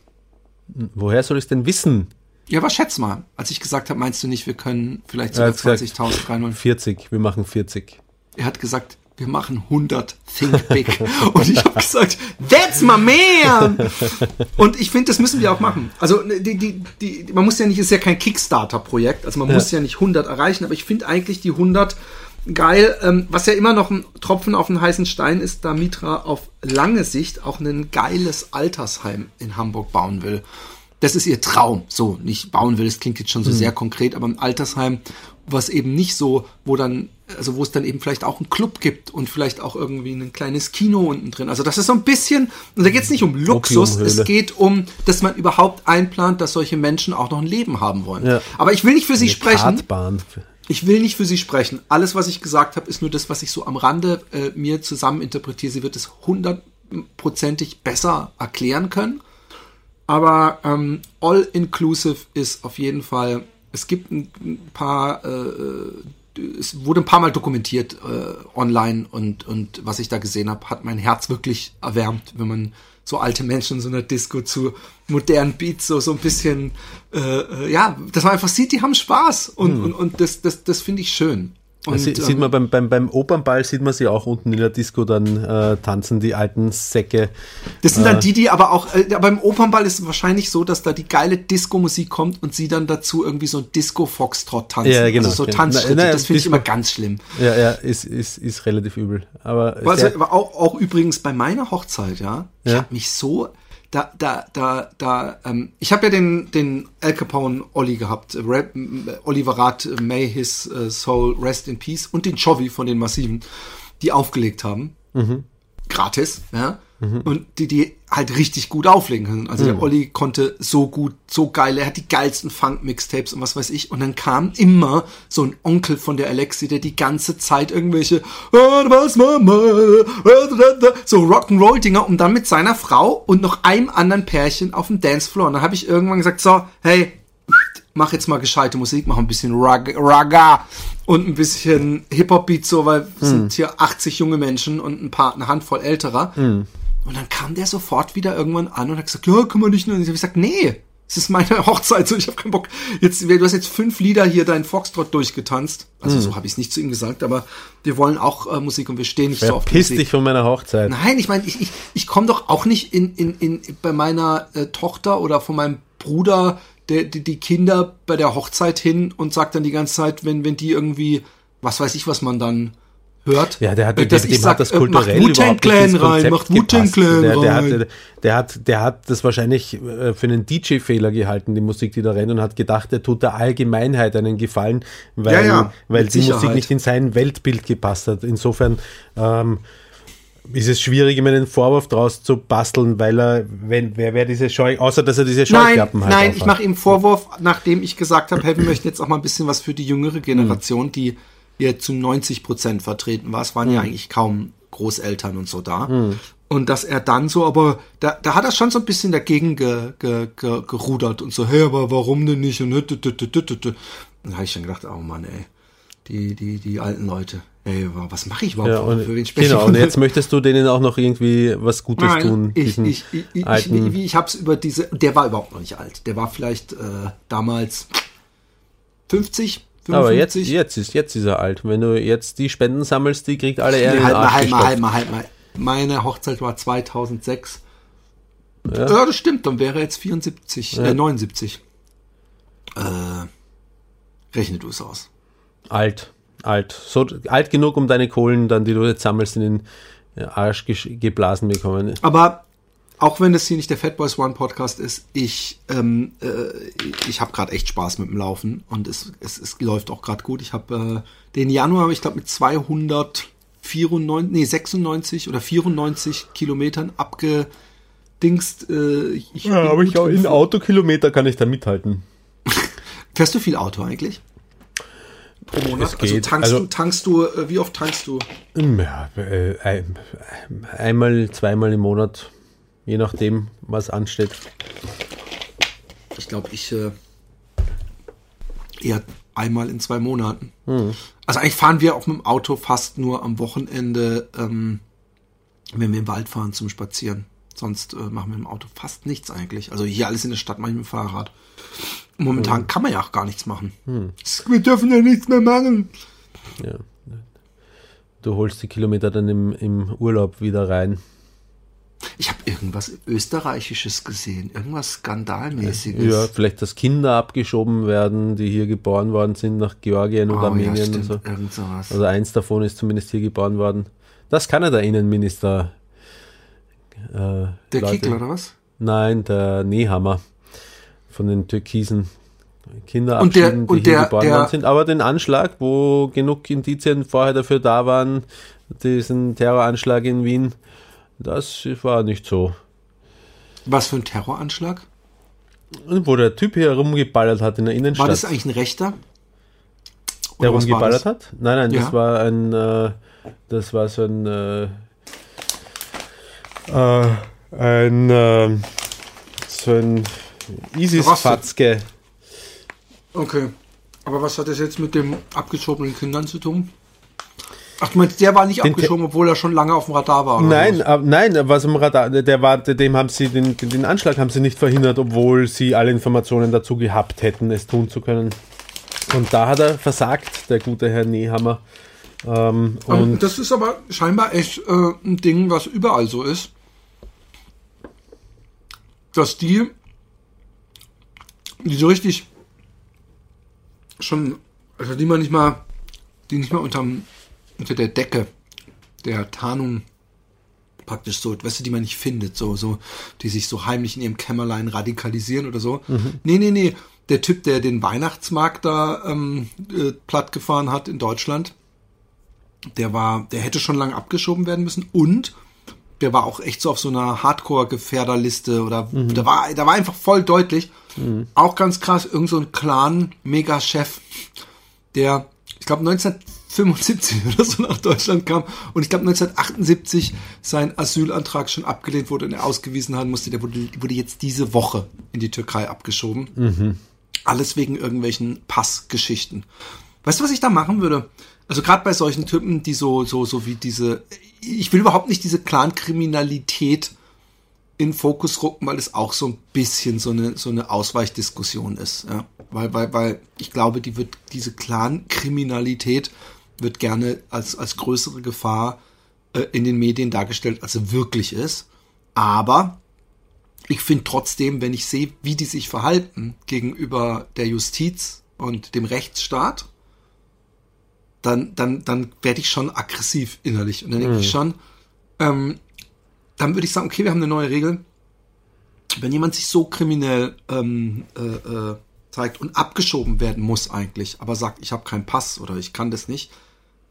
Woher soll ich denn wissen? Ja, aber schätz mal, als ich gesagt habe, meinst du nicht, wir können vielleicht sogar hat gesagt, 20.000 reinholen? 40, wir machen 40. Er hat gesagt, wir machen 100 Think Big. Und ich habe gesagt, that's my man! Und ich finde, das müssen wir auch machen. Also ne, die, die, die, man muss ja nicht, ist ja kein Kickstarter-Projekt, also man muss ja nicht 100 erreichen, aber ich finde eigentlich die 100 geil. Ähm, was ja immer noch ein Tropfen auf den heißen Stein ist, da Mitra auf lange Sicht auch ein geiles Altersheim in Hamburg bauen will. Das ist ihr Traum. So, nicht bauen will, das klingt jetzt schon so sehr konkret, aber ein Altersheim, was eben nicht so, wo dann, also wo es dann eben vielleicht auch einen Club gibt und vielleicht auch irgendwie ein kleines Kino unten drin. Also das ist so ein bisschen, und da geht es nicht um Luxus, es geht um, dass man überhaupt einplant, dass solche Menschen auch noch ein Leben haben wollen. Ja. Aber ich will nicht für sie Eine sprechen. Kartbahn. Ich will nicht für sie sprechen. Alles, was ich gesagt habe, ist nur das, was ich so am Rande äh, mir zusammen interpretiere. Sie wird es hundertprozentig besser erklären können. Aber ähm, all-inclusive ist auf jeden Fall, es gibt ein, paar, äh, es wurde ein paar Mal dokumentiert äh, online und, und was ich da gesehen habe, hat mein Herz wirklich erwärmt, wenn man so alte Menschen in so einer Disco zu modernen Beats so, so ein bisschen, äh, äh, ja, dass man einfach sieht, die haben Spaß und, und, und das, das, das finde ich schön. Und, Sie, sieht ähm, man beim, beim, beim Opernball sieht man sie auch unten in der Disco dann äh, tanzen, die alten Säcke. Das sind dann die, die aber auch, äh, aber im Opernball ist es wahrscheinlich so, dass da die geile Disco-Musik kommt und sie dann dazu irgendwie so ein Disco-Foxtrot tanzen. Ja, genau. Also so. Tanzschritte, Na, na, das finde ich immer ganz schlimm. Ja, ja, ist, ist, ist relativ übel. Aber Also, auch, auch übrigens bei meiner Hochzeit, ja, ich Ja. habe mich so, da, da, da, da, ähm, ich habe ja den, den Al Capone Olli gehabt, äh, Rap, Oliver Rath, äh, May His äh, Soul Rest in Peace und den Chovy von den Massiven, die aufgelegt haben. Gratis, ja. Und die, die halt richtig gut auflegen können. Also der Olli konnte so gut, so geil, er hat die geilsten Funk-Mixtapes und was weiß ich. Und dann kam immer so ein Onkel von der Alexi, der die ganze Zeit irgendwelche "Ah, was Mama, so Rock'n'Roll-Dinger und dann mit seiner Frau und noch einem anderen Pärchen auf dem Dancefloor. Und dann habe ich irgendwann gesagt, so, hey, mach jetzt mal gescheite Musik, mach ein bisschen Rag Raga und ein bisschen Hip-Hop-Beat so, weil es sind hier 80 junge Menschen und ein paar, eine Handvoll älterer. Und dann kam der sofort wieder irgendwann an und hat gesagt, ja, kann man nicht nur. Und ich habe gesagt, nee, es ist meine Hochzeit, so ich habe keinen Bock. Jetzt, du hast jetzt fünf Lieder hier deinen Foxtrot durchgetanzt. Also so habe ich es nicht zu ihm gesagt, aber wir wollen auch äh, Musik und wir stehen nicht so auf Musik. dich von meiner Hochzeit. Nein, ich meine, ich, ich, ich komme doch auch nicht in, in, in, bei meiner äh, Tochter oder von meinem Bruder der, die, die Kinder bei der Hochzeit hin und sagt dann die ganze Zeit, wenn, wenn die irgendwie, was weiß ich, was man dann hört. Ja, der hat, äh, dem, dass dem ich sag, hat das äh, kulturell macht überhaupt nicht Clan ins rein, macht. Clan der, der, rein. hat, der, hat, der hat das wahrscheinlich äh, für einen DJ-Fehler gehalten, die Musik, die da rennt, und hat gedacht, er tut der Allgemeinheit einen Gefallen, weil, Ja, ja, weil die Musik Sicherheit. nicht in sein Weltbild gepasst hat. Insofern ähm, ist es schwierig, ihm einen Vorwurf draus zu basteln, weil er, wenn, wer, wer diese Scheu, außer dass er diese Nein, Scheuklappen halt nein, ich mache ihm Vorwurf, nachdem ich gesagt habe, hey, wir möchten jetzt auch mal ein bisschen was für die jüngere Generation, die ja zu 90 Prozent vertreten war. Es waren ja eigentlich kaum Großeltern und so da. Und dass er dann so, aber da, da hat er schon so ein bisschen dagegen ge, ge, ge, gerudert und so, hey, aber warum denn nicht? Und dann habe ich schon gedacht, oh Mann, ey, die, die, die alten Leute, ey, was mache ich überhaupt? Ja, und, für wen spreche genau, ich? und jetzt möchtest du denen auch noch irgendwie was Gutes Nein, tun. ich, ich, ich, ich, alten, ich, ich hab's über diese, der war überhaupt noch nicht alt. Der war vielleicht äh, damals 50, 55. aber jetzt, jetzt, ist, jetzt ist er alt. Wenn du jetzt die Spenden sammelst, die kriegt alle eher Nee, den halt mal, halt mal, halt mal, halt mal. Meine Hochzeit war 2006. Ja, das stimmt, dann wäre er jetzt 74, äh, 79. Äh, rechne du es aus. Alt, alt. So alt genug, um deine Kohlen dann, die du jetzt sammelst, in den Arsch geblasen bekommen. Aber auch wenn das hier nicht der Fat Boys One Podcast ist, ich, ähm, äh, ich habe gerade echt Spaß mit dem Laufen und es, es, es läuft auch gerade gut. Ich habe äh, den Januar, ich glaube, mit 240 94, nee, 96 oder 94 Kilometern abgedingst. Äh, ich Ja, aber ich auch in Autokilometer kann ich da mithalten. Fährst du viel Auto eigentlich? Pro Monat? Es Also tankst Also- du, tankst du, äh, wie oft tankst du? Ja, äh, ein, einmal, zweimal im Monat, je nachdem, was ansteht. Ich glaube, ich äh, eher einmal in zwei Monaten. Also eigentlich fahren wir auch mit dem Auto fast nur am Wochenende, ähm, wenn wir im Wald fahren zum Spazieren. Sonst äh, machen wir im Auto fast nichts eigentlich. Also hier alles in der Stadt mache ich mit dem Fahrrad. Momentan kann man ja auch gar nichts machen. Wir dürfen ja nichts mehr machen. Ja. Du holst die Kilometer dann im, im Urlaub wieder rein. Ich habe irgendwas Österreichisches gesehen, irgendwas Skandalmäßiges. Ja, vielleicht, dass Kinder abgeschoben werden, die hier geboren worden sind, nach Georgien und oh, ja, Armenien und stimmt, so. irgend sowas. Also eins davon ist zumindest hier geboren worden. Das kann ja der Innenminister. Äh, der Leute- Kickl oder was? Nein, der Nehammer von den türkisen Kinder Und der- die und hier der- geboren worden sind. Aber den Anschlag, wo genug Indizien vorher dafür da waren, diesen Terroranschlag in Wien, das war nicht so. Was für ein Terroranschlag? Wo der Typ hier rumgeballert hat in der War Innenstadt. das eigentlich ein Rechter? der Oder war rumgeballert hat? Nein, nein, Ja. das war ein, äh, das war so ein, äh, äh, ein, äh, so ein ISIS-Fatzke. Okay. Aber was hat das jetzt mit dem abgeschobenen Kindern zu tun? Ach, du meinst, der war nicht Den abgeschoben, obwohl er schon lange auf dem Radar war? Nein, ab, nein, was im Radar, der war, dem haben sie den, den Anschlag haben sie nicht verhindert, obwohl sie alle Informationen dazu gehabt hätten, es tun zu können. Und da hat er versagt, der gute Herr Nehammer. Ähm, Ähm, und das ist aber scheinbar echt äh, ein Ding, was überall so ist. Dass die, die so richtig schon, also die man nicht mal, die nicht mal unterm, unter der Decke der Tarnung praktisch so, weißt du, die man nicht findet, so, so, die sich so heimlich in ihrem Kämmerlein radikalisieren oder so. Nee, nee, nee. Der Typ, der den Weihnachtsmarkt da ähm, äh, platt gefahren hat in Deutschland, der war, der hätte schon lange abgeschoben werden müssen und der war auch echt so auf so einer Hardcore-Gefährderliste oder da war, da war einfach voll deutlich. Auch ganz krass, irgend so ein Clan-Mega-Chef, der, ich glaube 1975 oder so nach Deutschland kam und ich glaube 1978 sein Asylantrag schon abgelehnt wurde und er ausgewiesen haben musste, der wurde, wurde jetzt diese Woche in die Türkei abgeschoben. Alles wegen irgendwelchen Passgeschichten. Weißt du, was ich da machen würde? Also gerade bei solchen Typen, die so, so, so wie diese, ich will überhaupt nicht diese Clan-Kriminalität in Fokus rücken, weil es auch so ein bisschen so eine, so eine Ausweichdiskussion ist. Ja? Weil, weil, weil ich glaube, die wird, diese Clan-Kriminalität wird gerne als, als größere Gefahr äh, in den Medien dargestellt, als sie wirklich ist. Aber ich finde trotzdem, wenn ich sehe, wie die sich verhalten gegenüber der Justiz und dem Rechtsstaat, dann, dann, dann werde ich schon aggressiv innerlich. Und dann denke ich schon, ähm, dann würde ich sagen, okay, wir haben eine neue Regel. Wenn jemand sich so kriminell ähm, äh, äh, zeigt und abgeschoben werden muss eigentlich, aber sagt, ich habe keinen Pass oder ich kann das nicht,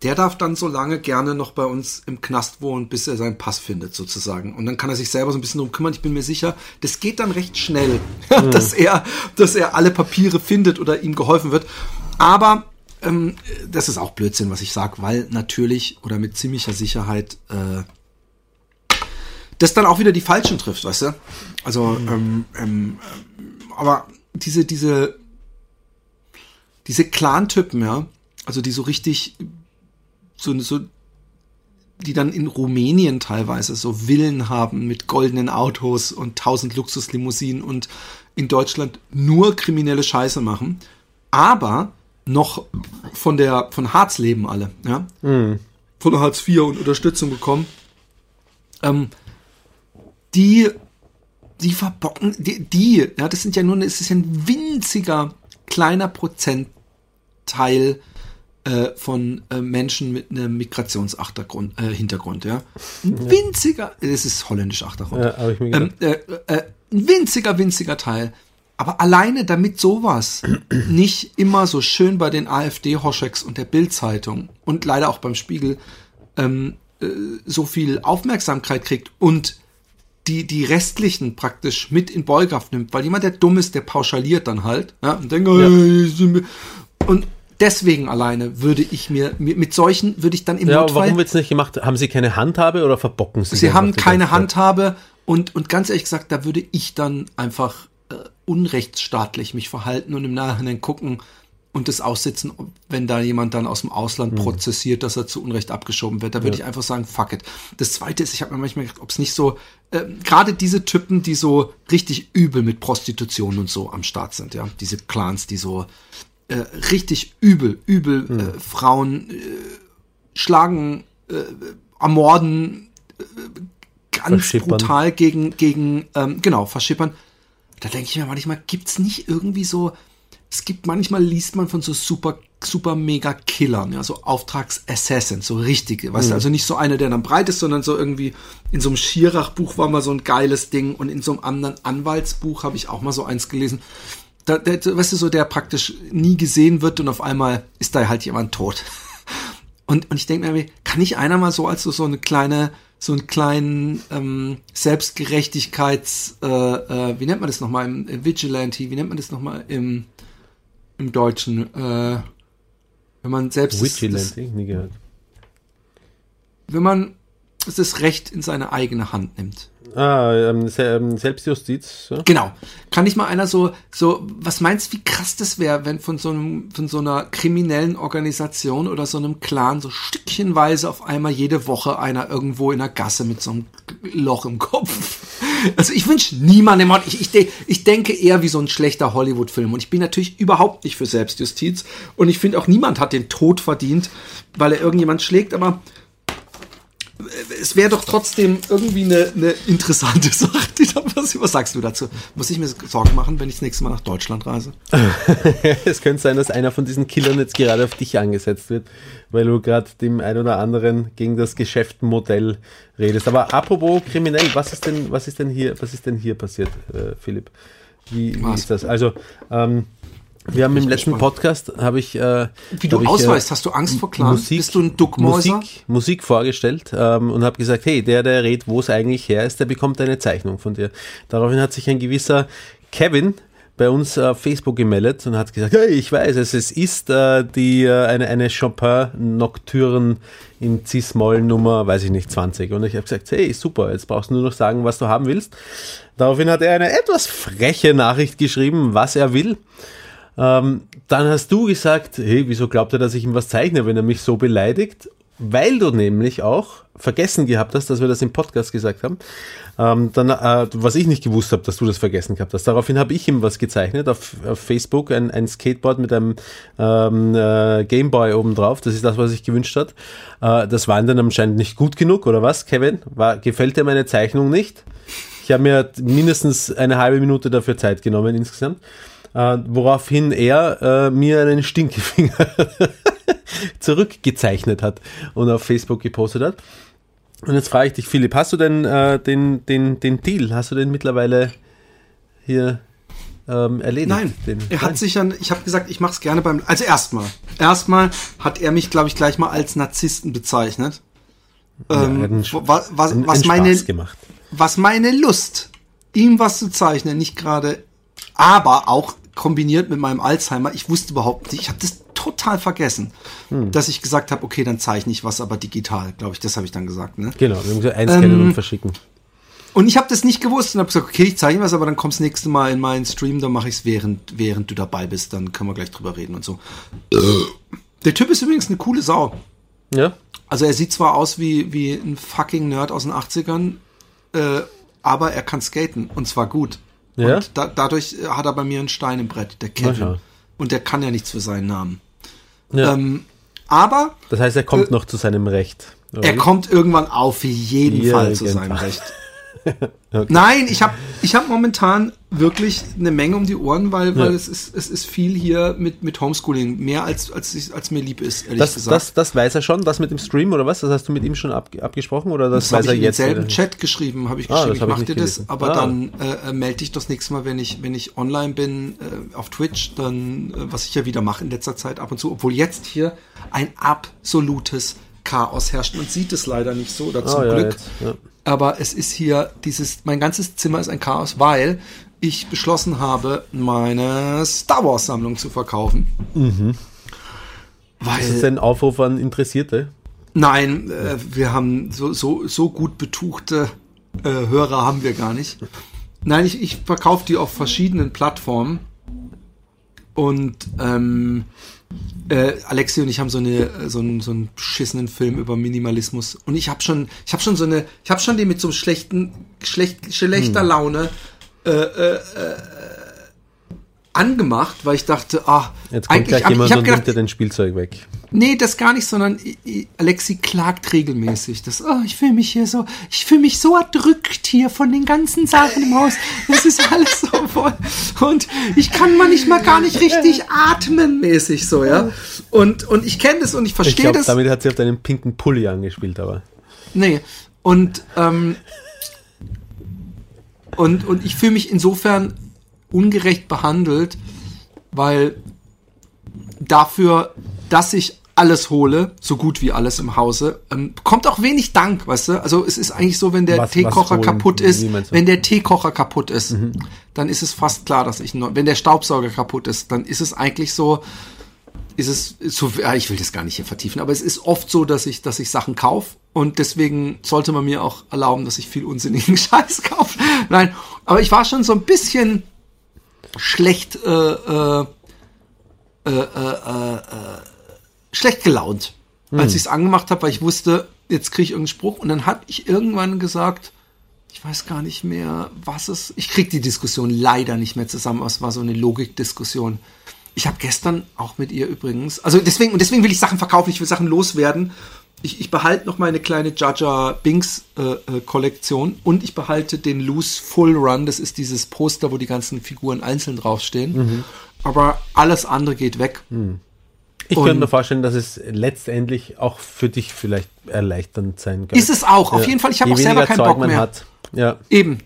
der darf dann so lange gerne noch bei uns im Knast wohnen, bis er seinen Pass findet, sozusagen. Und dann kann er sich selber so ein bisschen drum kümmern. Ich bin mir sicher, das geht dann recht schnell, dass er, dass er alle Papiere findet oder ihm geholfen wird. Aber ähm, das ist auch Blödsinn, was ich sage, weil natürlich oder mit ziemlicher Sicherheit äh, das dann auch wieder die Falschen trifft, weißt du? Also, ähm, ähm, ähm, aber diese, diese, diese Clan-Typen, ja, also die so richtig, so, so, die dann in Rumänien teilweise so Villen haben mit goldenen Autos und tausend Luxuslimousinen und in Deutschland nur kriminelle Scheiße machen, aber noch von der, von Harz leben alle, ja, von der Hartz IV und Unterstützung bekommen, ähm, die, die verbocken, die, die, ja, das sind ja nur, es ist ein winziger, kleiner Prozentteil äh, von äh, Menschen mit einem Migrationshintergrund, äh, Hintergrund, ja. Ein winziger, es ist holländisch Achtergrund. Ja, ich mir ähm, äh, äh, ein winziger, winziger Teil. Aber alleine damit sowas nicht immer so schön bei den AfD-Hoscheks und der Bild-Zeitung und leider auch beim Spiegel ähm, äh, so viel Aufmerksamkeit kriegt und die, die restlichen praktisch mit in Beughaft nimmt, weil jemand, der dumm ist, der pauschaliert dann halt, ja, und denkt, Ja. und deswegen alleine würde ich mir, mit solchen würde ich dann im Ja, Notfall warum wird es nicht gemacht? Haben sie keine Handhabe oder verbocken sie? Sie haben keine? Handhabe und, und ganz ehrlich gesagt, da würde ich dann einfach äh, unrechtsstaatlich mich verhalten und im Nachhinein gucken und das aussitzen, wenn da jemand dann aus dem Ausland Hm. prozessiert, dass er zu Unrecht abgeschoben wird. Da würde ich einfach sagen, fuck it. Das zweite ist, ich habe mir manchmal gedacht, ob es nicht so, äh, gerade diese Typen, die so richtig übel mit Prostitution und so am Start sind, ja, diese Clans, die so äh, richtig übel, übel Hm. äh, Frauen äh, schlagen, äh, ermorden, äh, ganz brutal gegen, gegen ähm, genau, verschippern. Da denke ich mir manchmal, gibt's nicht irgendwie so, es gibt manchmal liest man von so super, super mega Killern, ja, so Auftrags-Assassins, so richtige, weißt du, also nicht so einer, der dann breit ist, sondern so irgendwie in so einem Schirach-Buch war mal so ein geiles Ding und in so einem anderen Anwaltsbuch habe ich auch mal so eins gelesen. Da, der, weißt du, so der praktisch nie gesehen wird und auf einmal ist da halt jemand tot. Und, und ich denke mir, kann nicht einer mal so als so, so eine kleine, so einen kleinen ähm, Selbstgerechtigkeits, äh, äh, wie nennt man das nochmal im äh, Vigilante, wie nennt man das nochmal im, im Deutschen, äh, wenn man selbst das, Vigilante, nie gehört. wenn man das Recht in seine eigene Hand nimmt. Ah, ähm, ähm, Selbstjustiz. So. Genau. Kann nicht mal einer so, so, was meinst du, wie krass das wäre, wenn von so einem, von so einer kriminellen Organisation oder so einem Clan so stückchenweise auf einmal jede Woche einer irgendwo in der Gasse mit so einem Loch im Kopf. Also ich wünsche niemandem, ich, ich, ich denke eher wie so ein schlechter Hollywood-Film und ich bin natürlich überhaupt nicht für Selbstjustiz und ich finde auch niemand hat den Tod verdient, weil er irgendjemand schlägt, aber es wäre doch trotzdem irgendwie eine, eine interessante Sache, die da passiert. Was sagst du dazu? Muss ich mir Sorgen machen, wenn ich das nächste Mal nach Deutschland reise? es könnte sein, dass einer von diesen Killern jetzt gerade auf dich angesetzt wird, weil du gerade dem ein oder anderen gegen das Geschäftsmodell redest. Aber apropos kriminell, was ist denn, was ist denn hier, was ist denn hier passiert, äh, Philipp? Wie, wie ist das? Also, ähm, wir haben im letzten gespannt. Podcast, habe ich, äh, Wie du ich, ausweist, hast du Angst vor Clans? Musik, Bist du ein Duckmäuser? Musik, Musik vorgestellt ähm, und habe gesagt, hey, der, der redet, wo es eigentlich her ist, der bekommt eine Zeichnung von dir. Daraufhin hat sich ein gewisser Kevin bei uns auf Facebook gemeldet und hat gesagt, hey, ich weiß es, es ist äh, die, äh, eine, eine Chopin Nocturne in Cis-Moll Nummer, weiß ich nicht, 20. Und ich habe gesagt, hey, super, jetzt brauchst du nur noch sagen, was du haben willst. Daraufhin hat er eine etwas freche Nachricht geschrieben, was er will. Ähm, dann hast du gesagt, hey, wieso glaubt er, dass ich ihm was zeichne, wenn er mich so beleidigt? Weil du nämlich auch vergessen gehabt hast, dass wir das im Podcast gesagt haben. Ähm, dann, äh, was ich nicht gewusst habe, dass du das vergessen gehabt hast. Daraufhin habe ich ihm was gezeichnet auf, auf Facebook, ein, ein Skateboard mit einem ähm, äh, Gameboy oben drauf. Das ist das, was ich gewünscht hat. Äh, das war dann anscheinend nicht gut genug, oder was, Kevin? War, gefällt dir meine Zeichnung nicht? Ich habe mir mindestens eine halbe Minute dafür Zeit genommen insgesamt. Äh, woraufhin er äh, mir einen Stinkefinger zurückgezeichnet hat und auf Facebook gepostet hat. Und jetzt frage ich dich, Philipp, hast du denn äh, den, den, den Deal, hast du den mittlerweile hier ähm, erledigt? Nein, Den, er hat sich dann, ich habe gesagt, ich mache es gerne beim, also erstmal, erstmal hat er mich, glaube ich, gleich mal als Narzissten bezeichnet. Ähm, hat einen, wo- was, was, einen, was einen meine, Spaß gemacht. was meine Lust, ihm was zu zeichnen, nicht gerade, aber auch kombiniert mit meinem Alzheimer, ich wusste überhaupt nicht, ich habe das total vergessen, Hm. dass ich gesagt habe, okay, dann zeichne ich was, aber digital, glaube ich, das habe ich dann gesagt. Ne? Genau, wir haben gesagt, einscannen Ähm, und verschicken. Und ich habe das nicht gewusst und habe gesagt, okay, ich zeichne was, aber dann kommst nächste Mal in meinen Stream, dann mache ich es während, während du dabei bist, dann können wir gleich drüber reden und so. Der Typ ist übrigens eine coole Sau. Ja, Also er sieht zwar aus wie, wie ein fucking Nerd aus den 80ern, äh, aber er kann skaten und zwar gut. Ja? Und da, dadurch hat er bei mir einen Stein im Brett, der. Kevin. Und der kann ja nichts für seinen Namen. ja. Ähm, aber das heißt, er kommt äh, noch zu seinem Recht. oder er kommt irgendwann auf jeden Fall zu seinem Irgendwann. Recht. Nein, ich habe ich hab momentan wirklich eine Menge um die Ohren, weil, weil Ja. es, ist, es ist viel hier mit, mit Homeschooling. Mehr als, als, ich, als mir lieb ist, ehrlich Das, gesagt. das, das weiß er schon, das mit dem Stream oder was? Das hast du mit ihm schon ab, abgesprochen oder das, Das weiß er ich jetzt? denselben oder? Chat geschrieben, habe ich Ah, geschrieben, das ich hab ich mach nicht dir das, gelesen. aber Ah. dann äh, äh, melde dich das nächste Mal, wenn ich, wenn ich online bin, äh, auf Twitch, dann, äh, was ich ja wieder mache in letzter Zeit ab und zu, obwohl jetzt hier ein absolutes Chaos herrscht. Man sieht es leider nicht so, oder zum Oh, ja, Glück. jetzt, ja. Aber es ist hier dieses, mein ganzes Zimmer ist ein Chaos, weil ich beschlossen habe, meine Star Wars Sammlung zu verkaufen. Weil, Ist das ein Aufruf an Interessierte? nein, äh, wir haben so, so, so gut betuchte äh, Hörer haben wir gar nicht. Nein, ich, ich verkaufe die auf verschiedenen Plattformen. Und ähm, äh, Alexi und ich haben so eine so einen, so einen beschissenen Film über Minimalismus und ich habe schon ich habe schon so eine ich habe schon den mit so einem schlechten schlecht schlechter Hm. Laune äh, äh, äh, angemacht, weil ich dachte, ah, Jetzt kommt gleich jemand und gedacht, nimmt dir dein Spielzeug weg. Nee, das gar nicht, sondern Alexi klagt regelmäßig. Das, oh, ich fühle mich hier so, ich fühle mich so erdrückt hier von den ganzen Sachen im Haus. Das ist alles so voll. Und ich kann manchmal gar nicht richtig atmen, mäßig so, ja. Und, und ich kenne das und ich verstehe das. damit hat sie auf deinen pinken Pulli angespielt, aber. Nee. Und, ähm, und, und ich fühle mich insofern ungerecht behandelt, weil dafür, dass ich alles hole, so gut wie alles im Hause, ähm, kommt auch wenig Dank, weißt du? Also es ist eigentlich so, wenn der Was- was Teekocher holen? kaputt ist, wenn der Teekocher kaputt ist, dann ist es fast klar, dass ich neu, wenn der Staubsauger kaputt ist, dann ist es eigentlich so, ist es so, ja, ich will das gar nicht hier vertiefen, aber es ist oft so, dass ich, dass ich Sachen kaufe und deswegen sollte man mir auch erlauben, dass ich viel unsinnigen Scheiß kaufe. Nein, aber ich war schon so ein bisschen schlecht, äh, äh, äh, äh, äh, schlecht gelaunt, als ich es angemacht habe, weil ich wusste, jetzt kriege ich irgendeinen Spruch und dann habe ich irgendwann gesagt, ich weiß gar nicht mehr, was es. Ich krieg die Diskussion leider nicht mehr zusammen. Es war so eine Logikdiskussion. Ich habe gestern auch mit ihr übrigens, also deswegen und deswegen will ich Sachen verkaufen, ich will Sachen loswerden. Ich, ich behalte noch meine kleine Jaja Binks äh, äh, Kollektion und ich behalte den Loose Full Run. Das ist dieses Poster, wo die ganzen Figuren einzeln draufstehen. Aber alles andere geht weg. Ich Und- könnte mir vorstellen, dass es letztendlich auch für dich vielleicht erleichternd sein kann. Ist es auch. Auf jeden Fall, ich habe auch selber keinen Zeug Bock man mehr. Hat. Ja. Eben.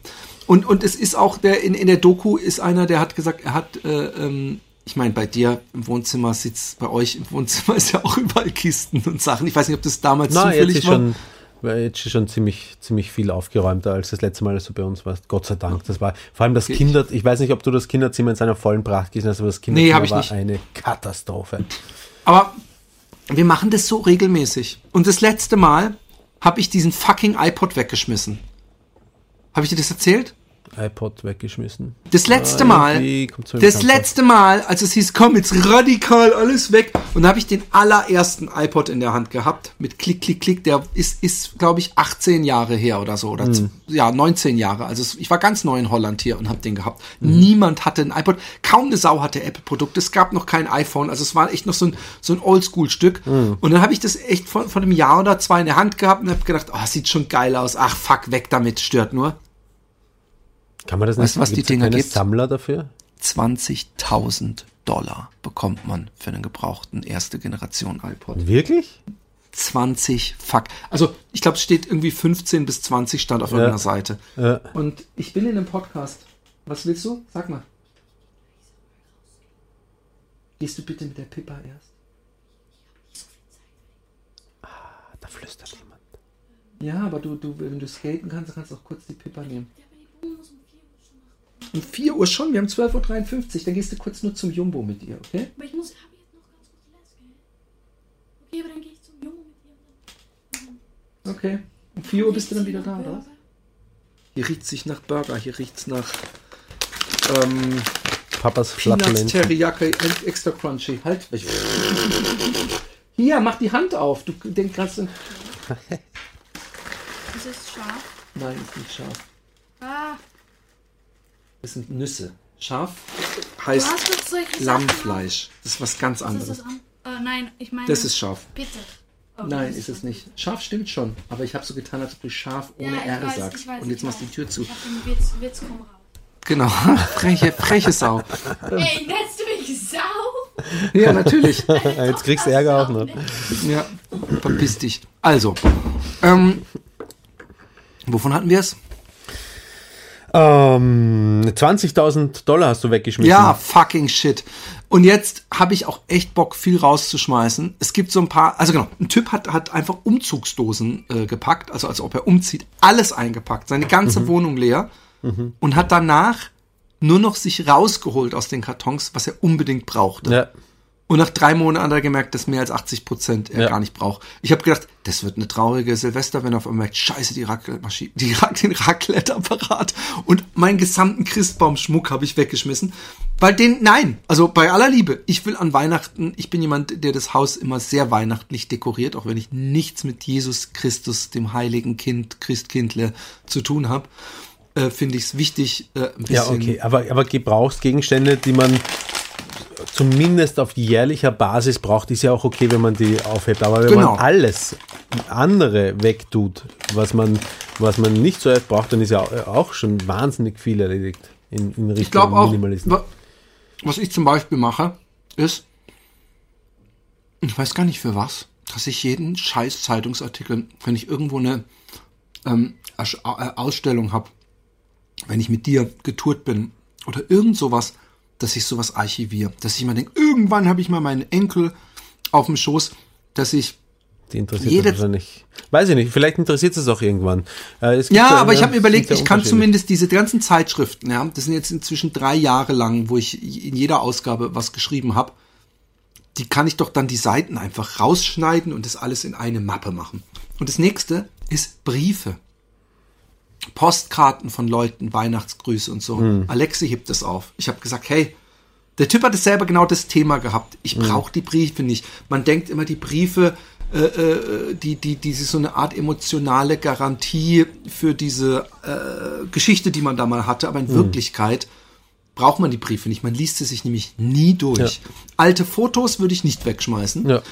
Und, und es ist auch, der in, in der Doku ist einer, der hat gesagt, er hat, äh, ähm, ich meine, bei dir im Wohnzimmer sitzt, bei euch im Wohnzimmer ist ja auch überall Kisten und Sachen. Ich weiß nicht, ob das damals Na, jetzt zufällig ist war. schon, jetzt ist schon ziemlich, ziemlich viel aufgeräumter als das letzte Mal, als du bei uns warst. Gott sei Dank. Das war vor allem das Okay. Kinder, ich weiß nicht, ob du das Kinderzimmer in seiner vollen Pracht gesehen hast, aber das Kinderzimmer ich war nicht. eine Katastrophe. Aber wir machen das so regelmäßig. Und das letzte Mal habe ich diesen fucking iPod weggeschmissen. Habe ich dir das erzählt? iPod weggeschmissen. Das letzte Ah, Mal, das vor. letzte Mal, als es hieß, komm jetzt radikal alles weg. Und da habe ich den allerersten iPod in der Hand gehabt mit Klick, Klick, Klick. Der ist, ist glaube ich, 18 Jahre her oder so. Oder Hm. z- ja, 19 Jahre. Also ich war ganz neu in Holland hier und habe den gehabt. Mhm. Niemand hatte ein iPod. Kaum eine Sau hatte Apple-Produkte. Es gab noch kein iPhone. Also es war echt noch so ein, so ein Oldschool-Stück. Mhm. Und dann habe ich das echt von, von einem Jahr oder zwei in der Hand gehabt und habe gedacht, oh, sieht schon geil aus. Ach, fuck, weg damit, stört nur. Kann man das Weißt nicht? du, was die Gibt's Dinger gibt? Sammler dafür? 20.000 Dollar bekommt man für einen gebrauchten erste Generation iPod. Wirklich? 20, fuck. Also, ich glaube, es steht irgendwie 15 bis 20 stand auf irgendeiner Seite. Ja. Und ich bin in einem Podcast. Was willst du? Sag mal. Gehst du bitte mit der Pippa erst? Da flüstert jemand. Ja, aber du, du, wenn du skaten kannst, dann kannst du auch kurz die Pippa nehmen. Um 4 Uhr schon, wir haben 12.53 Uhr, dann gehst du kurz nur zum Jumbo mit ihr, okay? Aber ich muss, habe jetzt noch ganz kurz Last, gell? Okay, aber dann gehe ich zum Jungen mit dir. Okay. Um 4 Uhr bist du dann wieder da, oder? was? Hier riecht sich nach Burger, hier riecht's nach ähm, Papas Peanuts. Teriyaki extra crunchy. Halt. Hier, mach die Hand auf. Du denkst gerade, Ist es scharf? nein, ist nicht scharf. Ah, Das sind Nüsse. Scharf du heißt Sachen Lammfleisch. Das ist was ganz anderes. das an? Äh, nein, ich meine. Das ist scharf. Bitte. Oh, Nein, ist es nicht. Scharf stimmt schon, aber ich habe so getan, als ob du scharf ohne Ja, R weiß, sagst. weiß, Und jetzt machst du die Tür zu. Ich den Witz, Witz komm raus. Genau. Freche, freche Sau. Ey, nennst du mich Sau? Ja, natürlich. Jetzt kriegst du Ärger auch noch. Ja, verpiss dich. Also, ähm, wovon hatten wir es? Ähm, 20.000 Dollar hast du weggeschmissen. Ja, fucking shit. Und jetzt habe ich auch echt Bock, viel rauszuschmeißen. Es gibt so ein paar, also genau, ein Typ hat, hat einfach Umzugsdosen äh, gepackt, also als ob er umzieht, alles eingepackt, seine ganze Wohnung leer und hat danach nur noch sich rausgeholt aus den Kartons, was er unbedingt brauchte. Ja. Und nach drei Monaten hat er gemerkt, dass mehr als 80 Prozent er Ja. gar nicht braucht. Ich habe gedacht, das wird eine traurige Silvester, wenn er auf einmal merkt, scheiße, die Raclette-Maschine, die, den Raclette-Apparat und meinen gesamten Christbaumschmuck habe ich weggeschmissen. Weil den, nein, also bei aller Liebe, ich will an Weihnachten, ich bin jemand, der das Haus immer sehr weihnachtlich dekoriert, auch wenn ich nichts mit Jesus Christus, dem heiligen Kind, Christkindle zu tun habe, äh, finde ich es wichtig, äh, ein bisschen... Ja, okay, aber, aber Gebrauchsgegenstände, die man zumindest auf jährlicher Basis braucht, ist ja auch okay, wenn man die aufhebt. Aber wenn Genau. man alles andere wegtut, was man, was man nicht so oft braucht, dann ist ja auch schon wahnsinnig viel erledigt in, in Richtung Ich glaube auch, Minimalismus. was ich zum Beispiel mache, ist, ich weiß gar nicht für was, dass ich jeden scheiß Zeitungsartikel, wenn ich irgendwo eine ähm, äh, Ausstellung habe, wenn ich mit dir getourt bin oder irgend sowas, dass ich sowas archiviere. Dass ich mal denke, irgendwann habe ich mal meinen Enkel auf dem Schoß, dass ich Die interessiert jede- das wahrscheinlich. Weiß ich nicht, vielleicht interessiert es auch irgendwann. Äh, es Ja, ja, aber ich habe mir überlegt, ich kann zumindest diese ganzen Zeitschriften, ja, das sind jetzt inzwischen drei Jahre lang, wo ich in jeder Ausgabe was geschrieben habe, die kann ich doch dann die Seiten einfach rausschneiden und das alles in eine Mappe machen. Und das nächste ist Briefe. Postkarten von Leuten, Weihnachtsgrüße und so. Hm. Alexi hebt das auf. Ich habe gesagt, hey, der Typ hat es selber genau das Thema gehabt. Ich Hm. brauche die Briefe nicht. Man denkt immer, die Briefe, äh, äh, die, die, die so eine Art emotionale Garantie für diese äh, Geschichte, die man da mal hatte. Aber Hm. in Wirklichkeit braucht man die Briefe nicht. Man liest sie sich nämlich nie durch. Alte Fotos würde ich nicht wegschmeißen. Ja.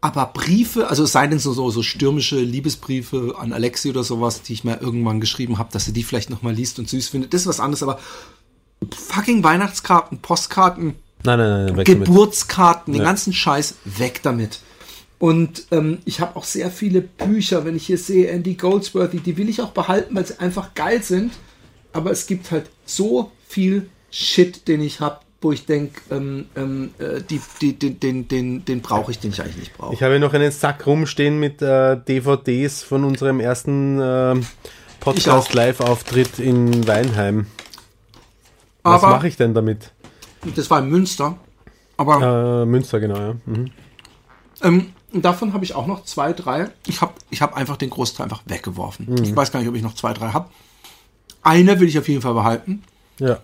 Aber Briefe, also es sei denn so, so, so stürmische Liebesbriefe an Alexi oder sowas, die ich mal irgendwann geschrieben habe, dass sie die vielleicht nochmal liest und süß findet, das ist was anderes, aber fucking Weihnachtskarten, Postkarten, Nein, nein, nein. Geburtskarten, den Ja. ganzen Scheiß, weg damit. Und ähm, ich habe auch sehr viele Bücher, wenn ich hier sehe, Andy Goldsworthy, die will ich auch behalten, weil sie einfach geil sind. Aber es gibt halt so viel Shit, den ich habe, wo ich denke, ähm, ähm, äh, die, die, den, den, den, den brauche ich, den ich eigentlich nicht brauche. Ich habe hier noch einen Sack rumstehen mit äh, DVDs von unserem ersten äh, Ich Podcast auch. Live-Auftritt in Weinheim. Was mache ich denn damit? das war in Münster. Aber Äh, Münster, genau, ja. Mhm. Ähm, davon habe ich auch noch zwei, drei. Ich habe ich hab einfach den Großteil einfach weggeworfen. Mhm. Ich weiß gar nicht, ob ich noch zwei, drei habe. Eine will ich auf jeden Fall behalten. Ja,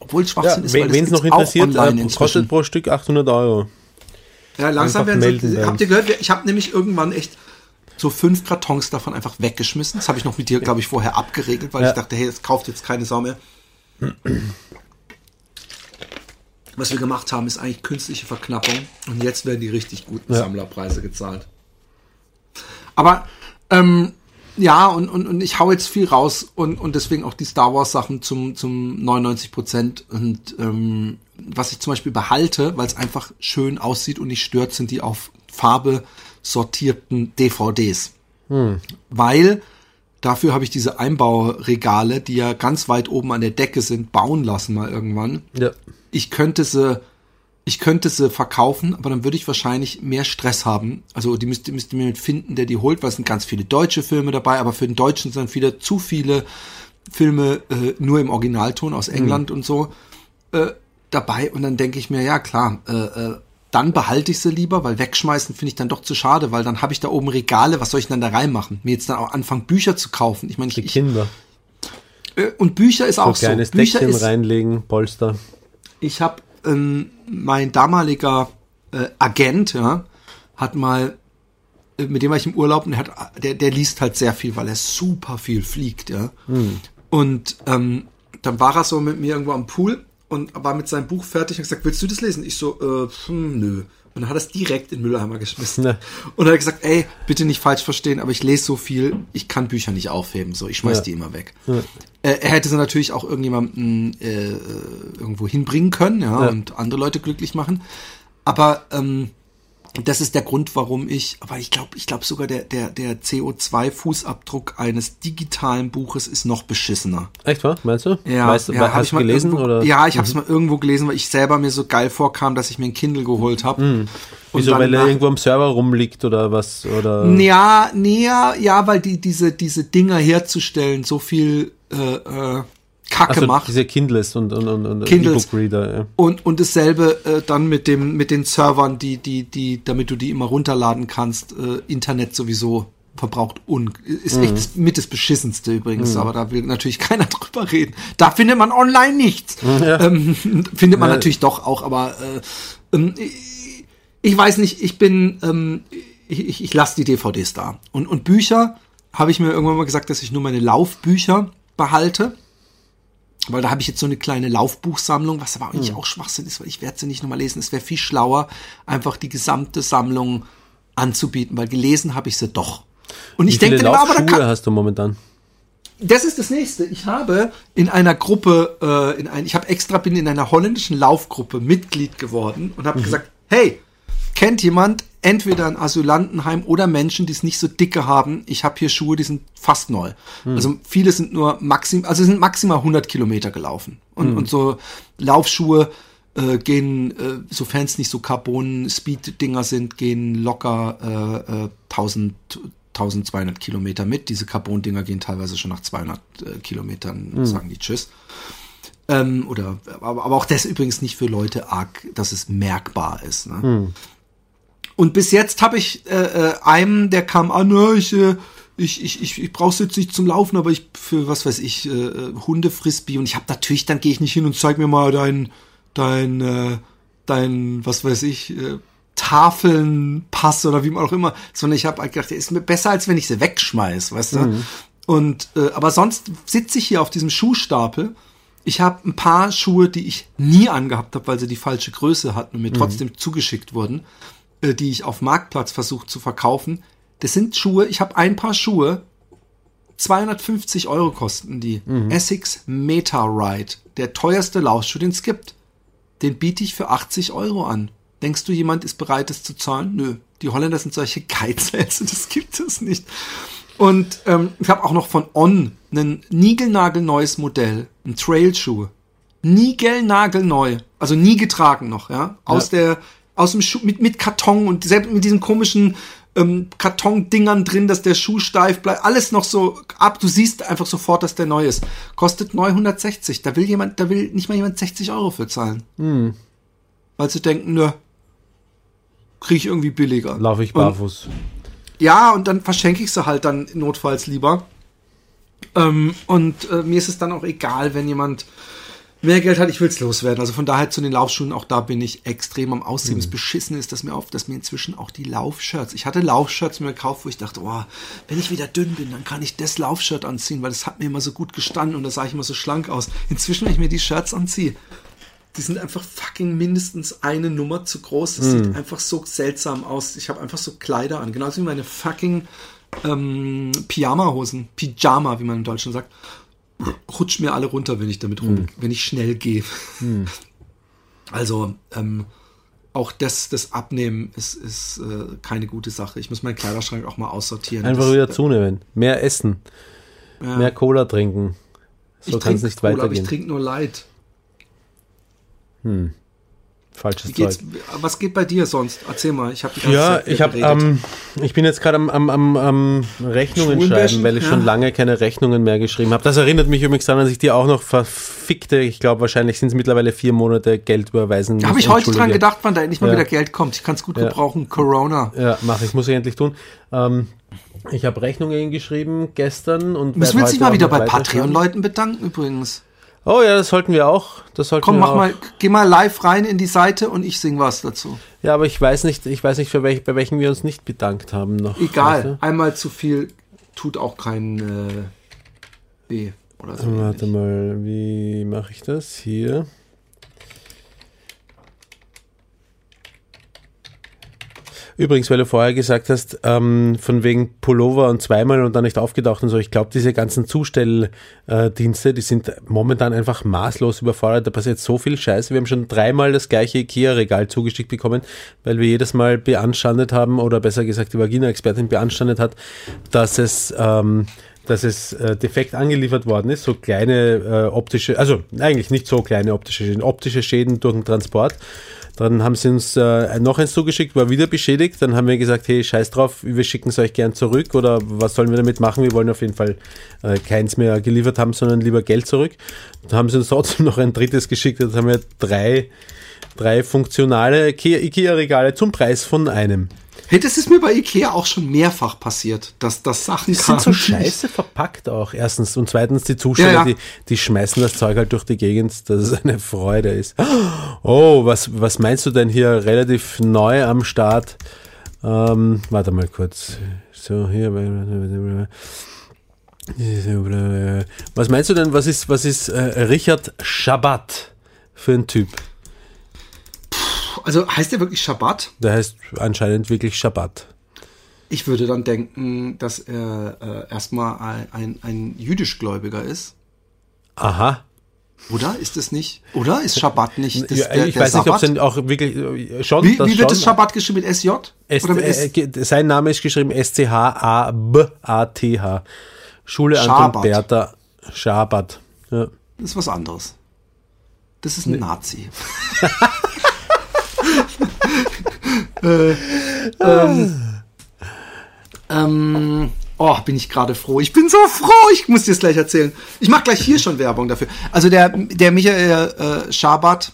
Obwohl es ja Schwachsinn ist, weil wenn das es noch interessiert, äh, kostet pro Stück 800 Euro. Ja, langsam einfach werden sie, Habt ihr gehört? Ich habe nämlich irgendwann echt so fünf Kartons davon einfach weggeschmissen. Das habe ich noch mit dir, glaube ich, vorher abgeregelt, weil Ja. ich dachte, hey, das kauft jetzt keine Sau mehr. Was wir gemacht haben, ist eigentlich künstliche Verknappung. Und jetzt werden die richtig guten Ja. Sammlerpreise gezahlt. Aber ähm, ja, und, und, und ich hau jetzt viel raus und, und deswegen auch die Star Wars Sachen zum, zum 99 Prozent. Und ähm, was ich zum Beispiel behalte, weil es einfach schön aussieht und nicht stört, sind die auf Farbe sortierten DVDs. Weil dafür habe ich diese Einbauregale, die ja ganz weit oben an der Decke sind, bauen lassen mal irgendwann Ja. ich könnte sie, ich könnte sie verkaufen, aber dann würde ich wahrscheinlich mehr Stress haben. Also die müsste, müsste mir finden, der die holt, weil es sind ganz viele deutsche Filme dabei, aber für den Deutschen sind wieder zu viele Filme äh, nur im Originalton aus England und so äh, dabei. Und dann denke ich mir, ja klar, äh, äh, dann behalte ich sie lieber, weil wegschmeißen finde ich dann doch zu schade, weil dann habe ich da oben Regale, was soll ich denn dann da reinmachen? Mir jetzt dann auch anfangen, Bücher zu kaufen. Ich meine, Die ich, Kinder. äh, und Bücher ist So auch ein so. kleines Bücher Deckchen ist, reinlegen, Polster. ich habe ähm, mein damaliger äh, Agent, ja, hat mal äh, mit dem war ich im Urlaub und der hat der der liest halt sehr viel, weil er super viel fliegt, ja. Und ähm, dann war er so mit mir irgendwo am Pool und war mit seinem Buch fertig und gesagt, willst du das lesen? Ich so, äh, hm, nö. Und dann hat er es direkt in den Mülleimer geschmissen. Ne. Und hat gesagt, ey, bitte nicht falsch verstehen, aber ich lese so viel, ich kann Bücher nicht aufheben, so, ich schmeiß Ja. die immer weg. Äh, er hätte sie natürlich auch irgendjemandem äh, irgendwo hinbringen können, ja, Ja. und andere Leute glücklich machen. Aber ähm, das ist der Grund, warum ich, aber ich glaube, ich glaube sogar der, der, der CO2-Fußabdruck eines digitalen Buches ist noch beschissener. Echt wahr? Meinst du? Ja, weißt, du, ja, hab hast ich mal gelesen? Irgendwo, oder? Mhm. Ja, ich habe es mal irgendwo gelesen, weil ich selber mir so geil vorkam, dass ich mir ein Kindle geholt habe. Mhm. Wieso, weil er irgendwo am Server rumliegt oder was? Oder? Ja, nee, ja, ja, weil die diese diese Dinger herzustellen so viel äh, äh, Kacke Also macht. diese Kindles und, und, und, und. E-Book-Reader. Ja. Und, und dasselbe äh, dann mit dem mit den Servern, die die die damit du die immer runterladen kannst. Äh, Internet sowieso verbraucht un ist echt das, mit das beschissenste übrigens, aber da will natürlich keiner drüber reden. Da findet man online nichts. Ähm, findet man Ja. natürlich doch auch, aber äh, ähm, ich, ich weiß nicht. Ich bin ähm, ich, ich, ich lasse die DVDs da und und Bücher habe ich mir irgendwann mal gesagt, dass ich nur meine Laufbücher behalte. Weil da habe ich jetzt so eine kleine Laufbuchsammlung, was aber eigentlich auch Schwachsinn ist, weil ich werde sie nicht nochmal lesen. Es wäre viel schlauer, einfach die gesamte Sammlung anzubieten, weil gelesen habe ich sie doch. Und Wie ich denke aber da kann, hast du momentan? das ist das nächste. Ich habe in einer Gruppe, äh, in ein, ich habe extra bin in einer holländischen Laufgruppe Mitglied geworden und habe gesagt, hey, kennt jemand entweder ein Asylantenheim oder Menschen, die es nicht so dicke haben? Ich habe hier Schuhe, die sind fast neu. Also viele sind nur maxim, also sind maximal 100 Kilometer gelaufen und, und so Laufschuhe äh, gehen, äh, sofern es nicht so Carbon-Speed-Dinger sind, gehen locker äh, äh, 1000 1200 Kilometer mit. Diese Carbon-Dinger gehen teilweise schon nach 200 äh, Kilometern, sagen die Tschüss. Ähm, oder, aber, aber auch das übrigens nicht für Leute arg, dass es merkbar ist. Ne? Und bis jetzt habe ich äh, äh, einem, der kam an, "Ja, ich, äh, ich, ich, ich, ich brauch's jetzt nicht zum Laufen, aber ich für was weiß ich, äh, äh, Hundefrisbee. Und ich habe natürlich, dann gehe ich nicht hin und zeig mir mal dein, dein, äh, dein, was weiß ich, äh, Tafelnpass oder wie man auch immer, sondern ich habe halt gedacht, der ist mir besser, als wenn ich sie wegschmeiß, weißt du? Und äh, aber sonst sitze ich hier auf diesem Schuhstapel. Ich habe ein paar Schuhe, die ich nie angehabt habe, weil sie die falsche Größe hatten und mir trotzdem zugeschickt wurden, die ich auf Marktplatz versucht zu verkaufen. Das sind Schuhe, ich habe ein paar Schuhe, 250 Euro kosten die. Essex Meta Ride, der teuerste Laufschuh, den es gibt. Den biete ich für 80 Euro an. Denkst du, jemand ist bereit, das zu zahlen? Nö. Die Holländer sind solche Geizer, also das gibt es nicht. Und ähm, ich habe auch noch von On ein niegelnagelneues Modell, ein Trailschuh. Niegelnagelneu, also nie getragen noch, ja, aus der aus dem Schuh mit mit Karton und selbst mit diesen komischen ähm, Kartondingern drin, dass der Schuh steif bleibt, alles noch so ab. Du siehst einfach sofort, dass der neu ist. Kostet 960. Da will jemand, da will nicht mal jemand 60 Euro für zahlen. Weil sie denken, nö, kriege ich irgendwie billiger. Laufe ich Und- barfuß. ja, und dann verschenke ich sie halt dann notfalls lieber. Ähm, und äh, mir ist es dann auch egal, wenn jemand mehr Geld hat, ich will es loswerden. Also von daher zu den Laufschuhen, auch da bin ich extrem am Aussehen. Das Beschissen ist, dass mir auf, dass mir inzwischen auch die Laufshirts. Ich hatte Laufshirts mir gekauft, wo ich dachte, oh, wenn ich wieder dünn bin, dann kann ich das Laufshirt anziehen, weil das hat mir immer so gut gestanden und da sah ich immer so schlank aus. Inzwischen, wenn ich mir die Shirts anziehe, die sind einfach fucking mindestens eine Nummer zu groß. Es sieht einfach so seltsam aus. Ich habe einfach so Kleider an. Genauso wie meine fucking ähm, Pyjama-Hosen. Pyjama, wie man im Deutschen sagt. Rutschen mir alle runter, wenn ich damit rum, wenn ich schnell gehe. Also, ähm, auch das, das Abnehmen ist, ist äh, keine gute Sache. Ich muss meinen Kleiderschrank auch mal aussortieren. Einfach das, wieder zunehmen. Mehr essen. ja. Mehr Cola trinken. So ich kann es nicht Cola, aber ich weitergehen. trinke nur Light. Falsches Zeug. was geht bei dir sonst? Erzähl mal, ich habe die ganze Ja, Zeit ich geredet. ähm, ich bin jetzt gerade am, am, am, am Rechnungen schreiben, weil ich ja. schon lange keine Rechnungen mehr geschrieben habe. Das erinnert mich übrigens daran, dass ich dir auch noch verfickte, ich glaube wahrscheinlich sind es mittlerweile vier Monate Geld überweisen. Da habe ich heute dran gedacht, wann da endlich mal Ja. wieder Geld kommt. Ich kann es gut Ja. gebrauchen. Corona. Ja, mache ich, muss ich endlich tun. Ähm, ich habe Rechnungen geschrieben gestern und Müssen wir uns nicht mal wieder bei. Patreon-Leuten bedanken übrigens. Oh ja, das sollten wir auch. Das sollten Komm, wir mach auch. mal, geh mal live rein in die Seite und ich sing was dazu. Ja, aber ich weiß nicht, ich weiß nicht, für welch, bei welchen wir uns nicht bedankt haben noch. Egal, Weißt einmal zu viel tut auch kein äh, weh oder so. Warte ähnlich. mal, wie mache ich das? Hier. Übrigens, weil du vorher gesagt hast, ähm, von wegen Pullover und zweimal und dann nicht aufgetaucht und so, ich glaube, diese ganzen Zustelldienste, die sind momentan einfach maßlos überfordert. Da passiert so viel Scheiße. Wir haben schon dreimal das gleiche IKEA-Regal zugeschickt bekommen, weil wir jedes Mal beanstandet haben, oder besser gesagt, die Vagina-Expertin beanstandet hat, dass es ähm, dass es äh, defekt angeliefert worden ist, so kleine äh, optische, also eigentlich nicht so kleine optische Schäden, optische Schäden durch den Transport. Dann haben sie uns äh, noch eins zugeschickt, war wieder beschädigt. Dann haben wir gesagt, hey, scheiß drauf, wir schicken es euch gern zurück oder was sollen wir damit machen? Wir wollen auf jeden Fall äh, keins mehr geliefert haben, sondern lieber Geld zurück. Dann haben sie uns trotzdem noch ein drittes geschickt. Jetzt haben wir drei, drei funktionale IKEA-Regale zum Preis von einem. Hey, das ist mir bei Ikea auch schon mehrfach passiert, dass das Sachen Die sind so scheiße verpackt auch, erstens. Und zweitens, die Zusteller, Ja, ja. Die, die schmeißen das Zeug halt durch die Gegend, dass es eine Freude ist. Oh, was, was meinst du denn hier relativ neu am Start? Ähm, warte mal kurz. So, hier. Was meinst du denn, was ist, was ist äh, Richard Schabbat für ein Typ? Also heißt der wirklich Schabbat? Der heißt anscheinend wirklich Schabbat. Ich würde dann denken, dass er äh, erstmal ein, ein, ein jüdischgläubiger ist. Aha. Oder? Ist es nicht? Oder? Ist Schabbat nicht das, ja, der, ich der weiß nicht, ob es Sabbat? denn auch wirklich äh, schon. Wie, das wie wird das Schabbat geschrieben? Mit SJ? S Oder mit S? äh, sein Name ist geschrieben S-C-H-A-B-A-T-H. Schule Anton Schabat. Bertha Schabat. Ja. Das ist was anderes. Das ist ein Nazi. äh, ähm, ähm, oh, bin ich gerade froh. Ich bin so froh. Ich muss dir das gleich erzählen. Ich mache gleich hier schon Werbung dafür. Also der, der Michael äh, Schabat,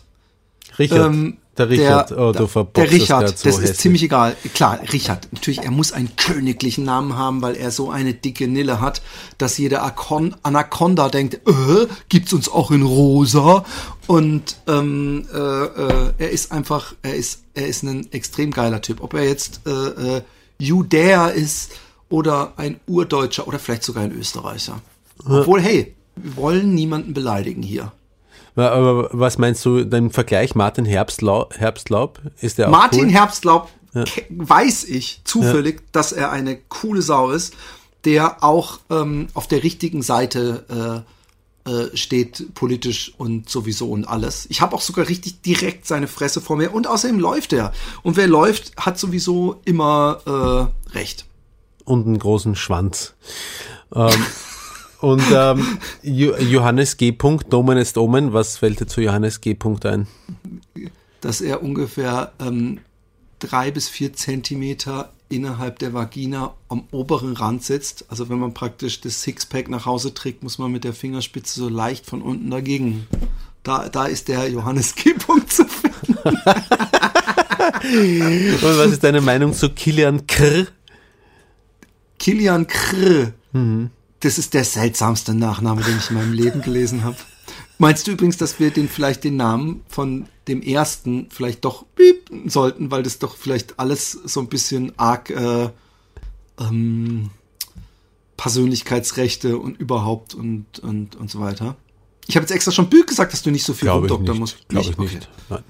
Richard. ähm, der Richard. Der, oh, du der Richard, das, das, so ist hässlich. ziemlich egal. Klar, Richard, natürlich, er muss einen königlichen Namen haben, weil er so eine dicke Nille hat, dass jeder Akon Anaconda denkt, äh, gibt's uns auch in rosa? Und ähm, äh, äh, er ist einfach, er ist, er ist ein extrem geiler Typ. Ob er jetzt äh, äh, Judäer ist oder ein Urdeutscher oder vielleicht sogar ein Österreicher. Obwohl, hey, wir wollen niemanden beleidigen hier. Ja, Aber was meinst du, dein Vergleich Martin Herbstlaub, Herbstlaub ist der auch Martin cool? Herbstlaub ke- weiß ich zufällig, dass er eine coole Sau ist, der auch ähm, auf der richtigen Seite äh, äh, steht, politisch und sowieso und alles. Ich habe auch sogar richtig direkt seine Fresse vor mir und außerdem läuft er. Und wer läuft, hat sowieso immer äh, recht. und einen großen Schwanz. Ähm, und ähm, Jo- Johannes G. Nomen ist Omen. Was fällt dir zu Johannes G. Ein? dass er ungefähr ähm, drei bis vier Zentimeter innerhalb der Vagina am oberen Rand sitzt. Also wenn man praktisch das Sixpack nach Hause trägt, muss man mit der Fingerspitze so leicht von unten dagegen. Da, da ist der Johannes G. Zu finden. Und was ist deine Meinung zu Kilian Krr? Kilian Krr. Das ist der seltsamste Nachname, den ich in meinem Leben gelesen habe. Meinst du übrigens, dass wir den vielleicht den Namen von dem ersten vielleicht doch piepen sollten, weil das doch vielleicht alles so ein bisschen arg äh, ähm, Persönlichkeitsrechte und überhaupt und, und, und so weiter. Ich habe jetzt extra schon Bild gesagt, dass du nicht so viel Glaube rumdoktern musst. Glaube ich Okay. nicht. Nein.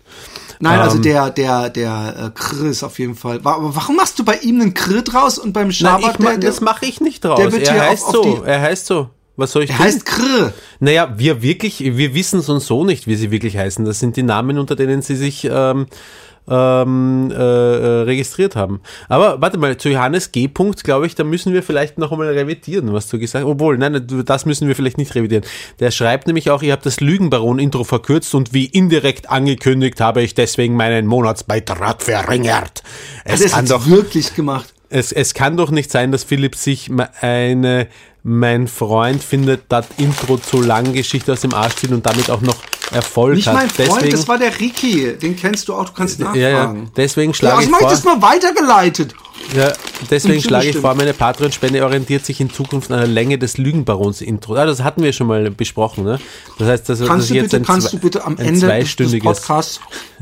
Nein, also Ähm, der, der, der äh, ist auf jeden Fall. Aber warum machst du bei ihm einen Krr draus und beim ich ma, das mache ich nicht draus. der wird Er hier auf- heißt auf so. Er heißt so. Was soll ich der tun? heißt Krr. Naja, wir wirklich, wir wissen es uns so nicht, wie sie wirklich heißen. Das sind die Namen, unter denen sie sich ähm, ähm, äh, äh, registriert haben. Aber warte mal, zu Johannes G. Punkt, glaube ich, da müssen wir vielleicht noch einmal revidieren, was du gesagt hast. Obwohl, nein, das müssen wir vielleicht nicht revidieren. Der schreibt nämlich auch, ihr habt das Lügenbaron-Intro verkürzt und wie indirekt angekündigt habe ich deswegen meinen Monatsbeitrag verringert. Es es kann doch wirklich gemacht? es, es kann doch nicht sein, dass Philipp sich eine mein Freund findet das Intro zu lang Geschichte aus dem Arsch zieht und damit auch noch Erfolg Nicht hat. mein Freund, deswegen, das war der Ricky. Den kennst du auch, du kannst nachfragen. ja, ja, deswegen Ja, schlage also ich ich vor, das mal weitergeleitet. Ja, deswegen schlage ich vor, meine Patreon-Spende orientiert sich in Zukunft an der Länge des Lügenbarons-Intro. Ah, das hatten wir schon mal besprochen, ne? Das heißt, das, das Kannst ist du jetzt bitte, ein, kannst du bitte am Ende des. Podcasts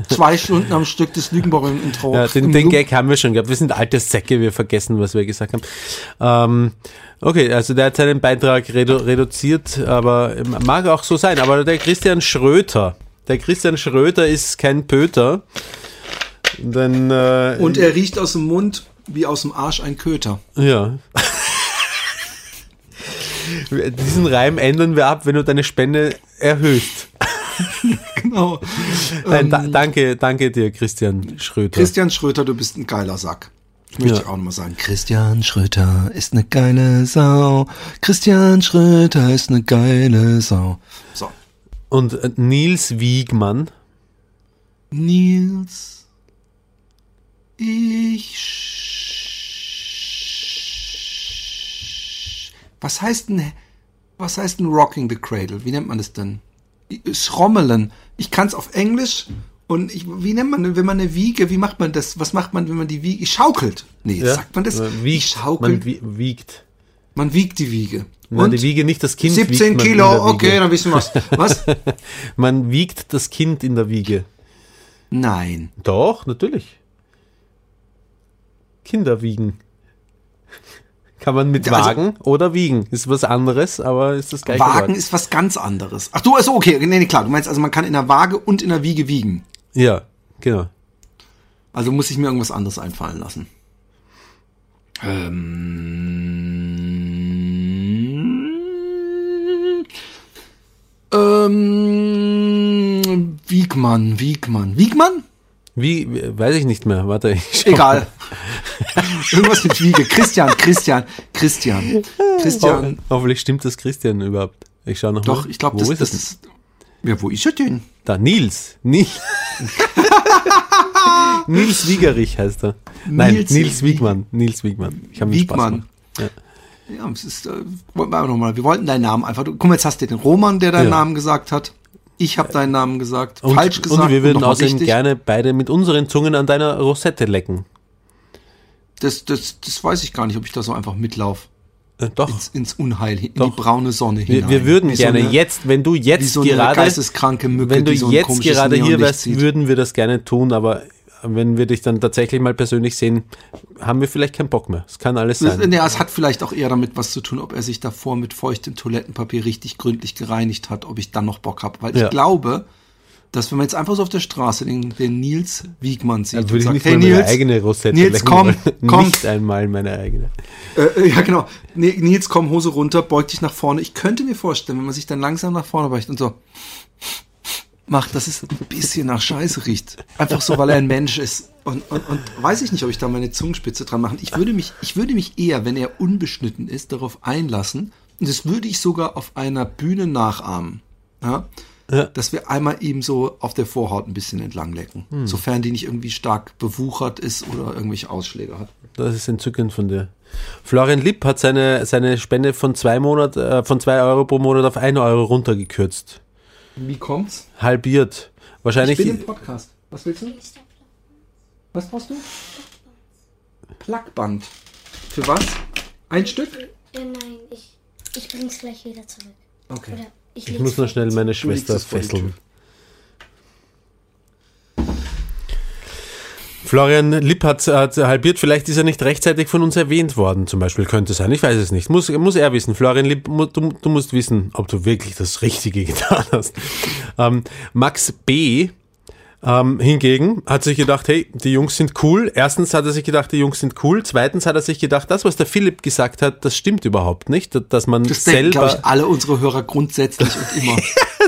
zwei Stunden am Stück des Lügenbaron-Intro. Ja, den, den Gag haben wir schon gehabt. Wir sind alte Säcke, wir vergessen, was wir gesagt haben. Ähm, okay, also der hat seinen Beitrag redu reduziert, aber mag auch so sein. Aber der Christian Schröter, der Christian Schröter ist kein Pöter, Dann, äh, Und er riecht aus dem Mund wie aus dem Arsch ein Köter. ja. Diesen Reim ändern wir ab, wenn du deine Spende erhöhst. Genau. Nein, da, danke, danke dir, Christian Schröter. Christian Schröter, du bist ein geiler Sack. Ich möchte Ja. auch nochmal sagen, Christian Schröter ist eine geile Sau. Christian Schröter ist eine geile Sau. So. Und äh, Nils Wiegmann. Nils, ich. Was heißt denn, was heißt denn Rocking the Cradle? Wie nennt man das denn? Schrommelen. Ich kann es auf Englisch und ich, wie nennt man, wenn man eine Wiege, wie macht man das? Was macht man, wenn man die Wiege schaukelt? Nee, Ja, sagt man das? Man wiegt, ich schaukel. man Man, wie- wiegt. wiegt die Wiege. Und die Wiege nicht das Kind 17 wiegt man in der Kilo, okay, dann wissen wir's. Was? Man wiegt das Kind in der Wiege. Nein. Doch, natürlich. Kinder wiegen. Kann man mit also- wagen oder wiegen. Ist was anderes, aber ist das gleiche Wagen Wort. ist was ganz anderes. Ach du, also okay, nee, nee, klar. Du meinst also, man kann in der Waage und in der Wiege wiegen. Ja, genau. Also muss ich mir irgendwas anderes einfallen lassen. Ähm, ähm, Wiegmann, Wiegmann. Wiegmann? Wie, weiß ich nicht mehr. Warte, ich. Egal. Irgendwas mit Wiege. Christian, Christian, Christian. Christian. Ho hoffentlich stimmt das Christian überhaupt. Ich schau noch Doch, mal. ich glaube, Wo das, ist das ist. Ja, wo ist er denn? Da, Nils. Nils. Nils Wiegerich heißt er. Nein, Nils Nils, Wieg- Wiegmann. Nils Wiegmann. Ich habe mir Spaß gemacht. Ja. Ja, es ist, äh, wollten wir noch mal, wir wollten deinen Namen einfach. Du, guck mal, jetzt hast du den Roman, der deinen Ja. Namen gesagt hat. Ich habe deinen Namen gesagt. Und, falsch gesagt. Und wir würden außerdem richtig. gerne beide mit unseren Zungen an deiner Rosette lecken. Das, das, das weiß ich gar nicht, ob ich da so einfach mitlaufe. Äh, doch. Ins, ins Unheil, in Doch. die braune Sonne Wir, hinein. wir würden Wie gerne so eine, jetzt, wenn du jetzt so gerade, geisteskranke Mücke, wenn du so jetzt gerade hier wärst, würden wir das gerne tun, aber wenn wir dich dann tatsächlich mal persönlich sehen, haben wir vielleicht keinen Bock mehr. Es kann alles sein. ja, es hat vielleicht auch eher damit was zu tun, ob er sich davor mit feuchtem Toilettenpapier richtig gründlich gereinigt hat, ob ich dann noch Bock habe. Weil Ja. ich glaube, dass wenn man jetzt einfach so auf der Straße den, den Nils Wiegmann sieht würde ich sagt, nicht hey mal meine Nils, eigene Rosette Nils, komm, komm. Nicht einmal meine eigene. Äh, ja, genau. Nils, komm, Hose runter, beug dich nach vorne. Ich könnte mir vorstellen, wenn man sich dann langsam nach vorne beugt und so macht, dass es ein bisschen nach Scheiße riecht. Einfach so, weil er ein Mensch ist. Und, und, und weiß ich nicht, ob ich da meine Zungenspitze dran machen. Ich würde mich, ich würde mich eher, wenn er unbeschnitten ist, darauf einlassen. Und das würde ich sogar auf einer Bühne nachahmen. Ja? Ja. Dass wir einmal ihm so auf der Vorhaut ein bisschen entlang lecken. Hm. Sofern die nicht irgendwie stark bewuchert ist oder irgendwelche Ausschläge hat. Das ist entzückend von dir. Florian Lipp hat seine, seine Spende von zwei Monat, äh, von zwei Euro pro Monat auf ein Euro runtergekürzt. Wie kommt's? Halbiert. Wahrscheinlich. Ich bin im Podcast. Was willst du? Was brauchst du? Plackband. Für was? Ein Stück? Äh, nein, ich, ich bring's gleich wieder zurück. Okay. Oder ich, ich muss noch schnell meine Schwester fesseln. Florian Lipp hat, halbiert, vielleicht ist er nicht rechtzeitig von uns erwähnt worden, zum Beispiel, könnte sein, ich weiß es nicht. Muss, muss er wissen. Florian Lipp, du, du musst wissen, ob du wirklich das Richtige getan hast. Ähm, Max B. Ähm, hingegen hat sich gedacht, hey, die Jungs sind cool. Erstens hat er sich gedacht, die Jungs sind cool. Zweitens hat er sich gedacht, das, was der Philipp gesagt hat, das stimmt überhaupt nicht. Dass man Das selber glaube ich, alle unsere Hörer grundsätzlich und immer.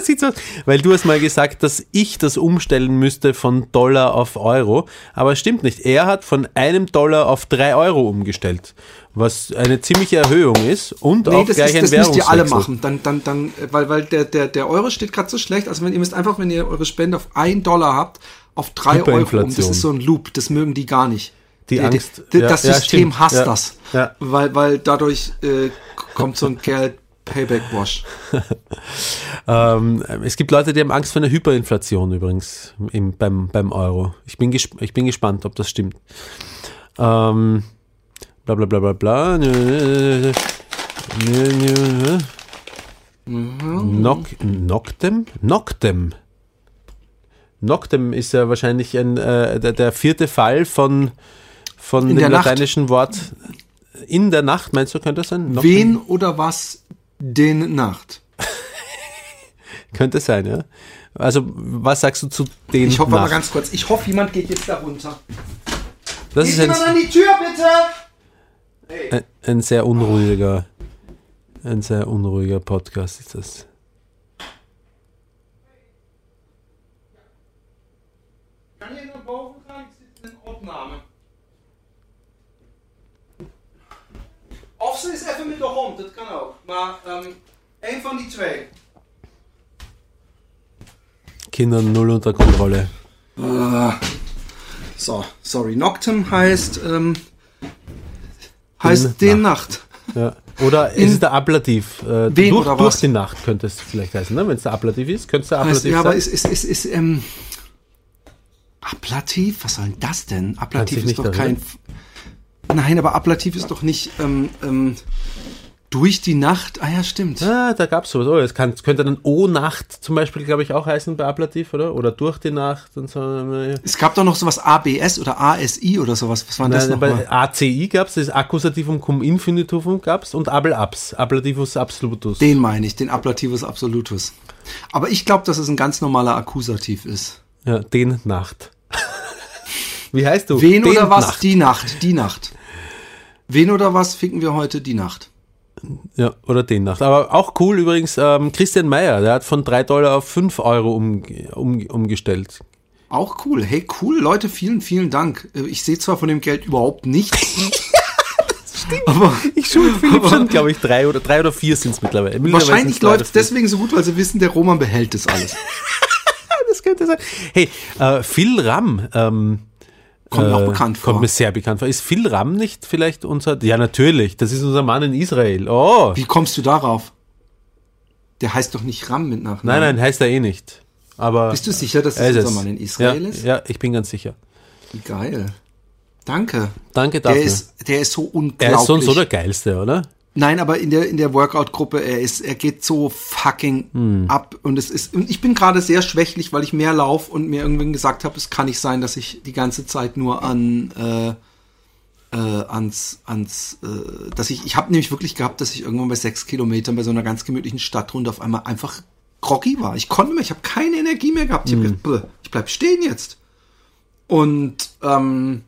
sieht so aus. Weil du hast mal gesagt, dass ich das umstellen müsste von Dollar auf Euro. Aber es stimmt nicht. Er hat von einem Dollar auf drei Euro umgestellt. Was eine ziemliche Erhöhung ist und Nee, auch das, gleich ist, ein das müsst ihr alle machen. Dann, dann, dann, weil, weil der, der, der Euro steht gerade so schlecht. Also wenn ihr müsst einfach, wenn ihr eure Spende auf ein Dollar habt, auf drei Euro um. Das ist so ein Loop. Das mögen die gar nicht. Die Der- Angst. der- Ja, das ja, System stimmt. hasst Ja. das. Ja. Weil, weil dadurch äh, kommt so ein Geld Payback Wash. Ähm, es gibt Leute, die haben Angst vor einer Hyperinflation übrigens im, beim, beim Euro. Ich bin, ich bin gespannt, ob das stimmt. Ähm, bla bla bla bla bla. Knock, Noctem? Noctem. Noctem ist ja wahrscheinlich ein, äh, der, der vierte Fall von, von In dem der Nacht. lateinischen Wort in der Nacht, meinst du, könnte das sein? Noctem? Wen oder was den Nacht? Könnte sein, ja. Also, was sagst du zu den Ich hoffe mal Nacht? ganz kurz. Ich hoffe, jemand geht jetzt da runter. Das ist ein, an die Tür, bitte! Ein, ein sehr unruhiger, ein sehr unruhiger Podcast ist das. Kan je naar boven gaan? Ik zit in opname. Of ze is even met de hond, dat kan ook. Maar ehm een van die twee. Kinder null unter Kontrolle. So, sorry. Noctem heißt, ähm, heißt Den den Nacht. Ja. Oder ist es der Ablativ? Äh, Wen durch, oder durch was? die Nacht könnte es vielleicht heißen, ne? wenn es der Ablativ ist. Könnte es der Heißt, Ablativ ja, aber sein? ist, ist, ist, ist, ähm, Ablativ? Was soll denn das denn? Ablativ ist doch kein. Nein, aber Ablativ ist doch nicht, ähm, ähm, durch die Nacht. Ah ja, stimmt. Ah, da gab es sowas. Oh, es, kann, könnte dann O-Nacht zum Beispiel, glaube ich, auch heißen bei Ablativ, oder? Oder durch die Nacht und so. Es gab doch noch sowas ABS oder ASI oder sowas. Was war das nochmal? bei ACI gab es, das Akkusativum cum Infinitivum gab es und Abel abs, Ablativus absolutus. Den meine ich, den Ablativus absolutus. Aber ich glaube, dass es ein ganz normaler Akkusativ ist. Ja, den Nacht. Wie heißt du? Wen den oder was? Nacht. Die Nacht, die Nacht. Wen oder was ficken wir heute? Die Nacht. Ja, oder den Nacht. Aber auch cool übrigens, ähm, Christian Meyer, der hat von 3 Dollar auf 5 Euro um, um, umgestellt. Auch cool. Hey, cool, Leute, vielen, vielen Dank. Äh, Ich sehe zwar von dem Geld überhaupt nichts. Aber Ich schuld Philipp schon, glaube ich, drei oder drei oder vier sind es mittlerweile. Mittlerweile wahrscheinlich läuft es deswegen so gut, weil sie wissen, der Roman behält das alles. Das könnte sein. Hey, äh, Phil Ram, ähm, Kommt mir äh, auch bekannt vor. Kommt mir sehr bekannt vor. Ist Phil Ram nicht vielleicht unser, ja natürlich, das ist unser Mann in Israel. Oh, Wie kommst du darauf? Der heißt doch nicht Ram mit Nachnamen. nein, nein, heißt er eh nicht. Aber Bist du sicher, dass er das ist unser es. Mann in Israel ja, ist? Ja, ich bin ganz sicher. Wie geil. Danke. Danke dafür. Der ist, der ist so unglaublich. er ist so und so der Geilste, oder? Nein, aber in der in der Workout-Gruppe, er ist, er geht so fucking Hm. ab und es ist, und ich bin gerade sehr schwächlich, weil ich mehr lauf und mir irgendwann gesagt habe, es kann nicht sein, dass ich die ganze Zeit nur an äh, äh, ans ans, äh, dass ich, ich habe nämlich wirklich gehabt, dass ich irgendwann bei sechs Kilometern bei so einer ganz gemütlichen Stadtrunde auf einmal einfach groggy war. Ich konnte mehr, ich habe keine Energie mehr gehabt. Ich, hab gedacht, "Bäh, ich bleib stehen jetzt. Und ähm,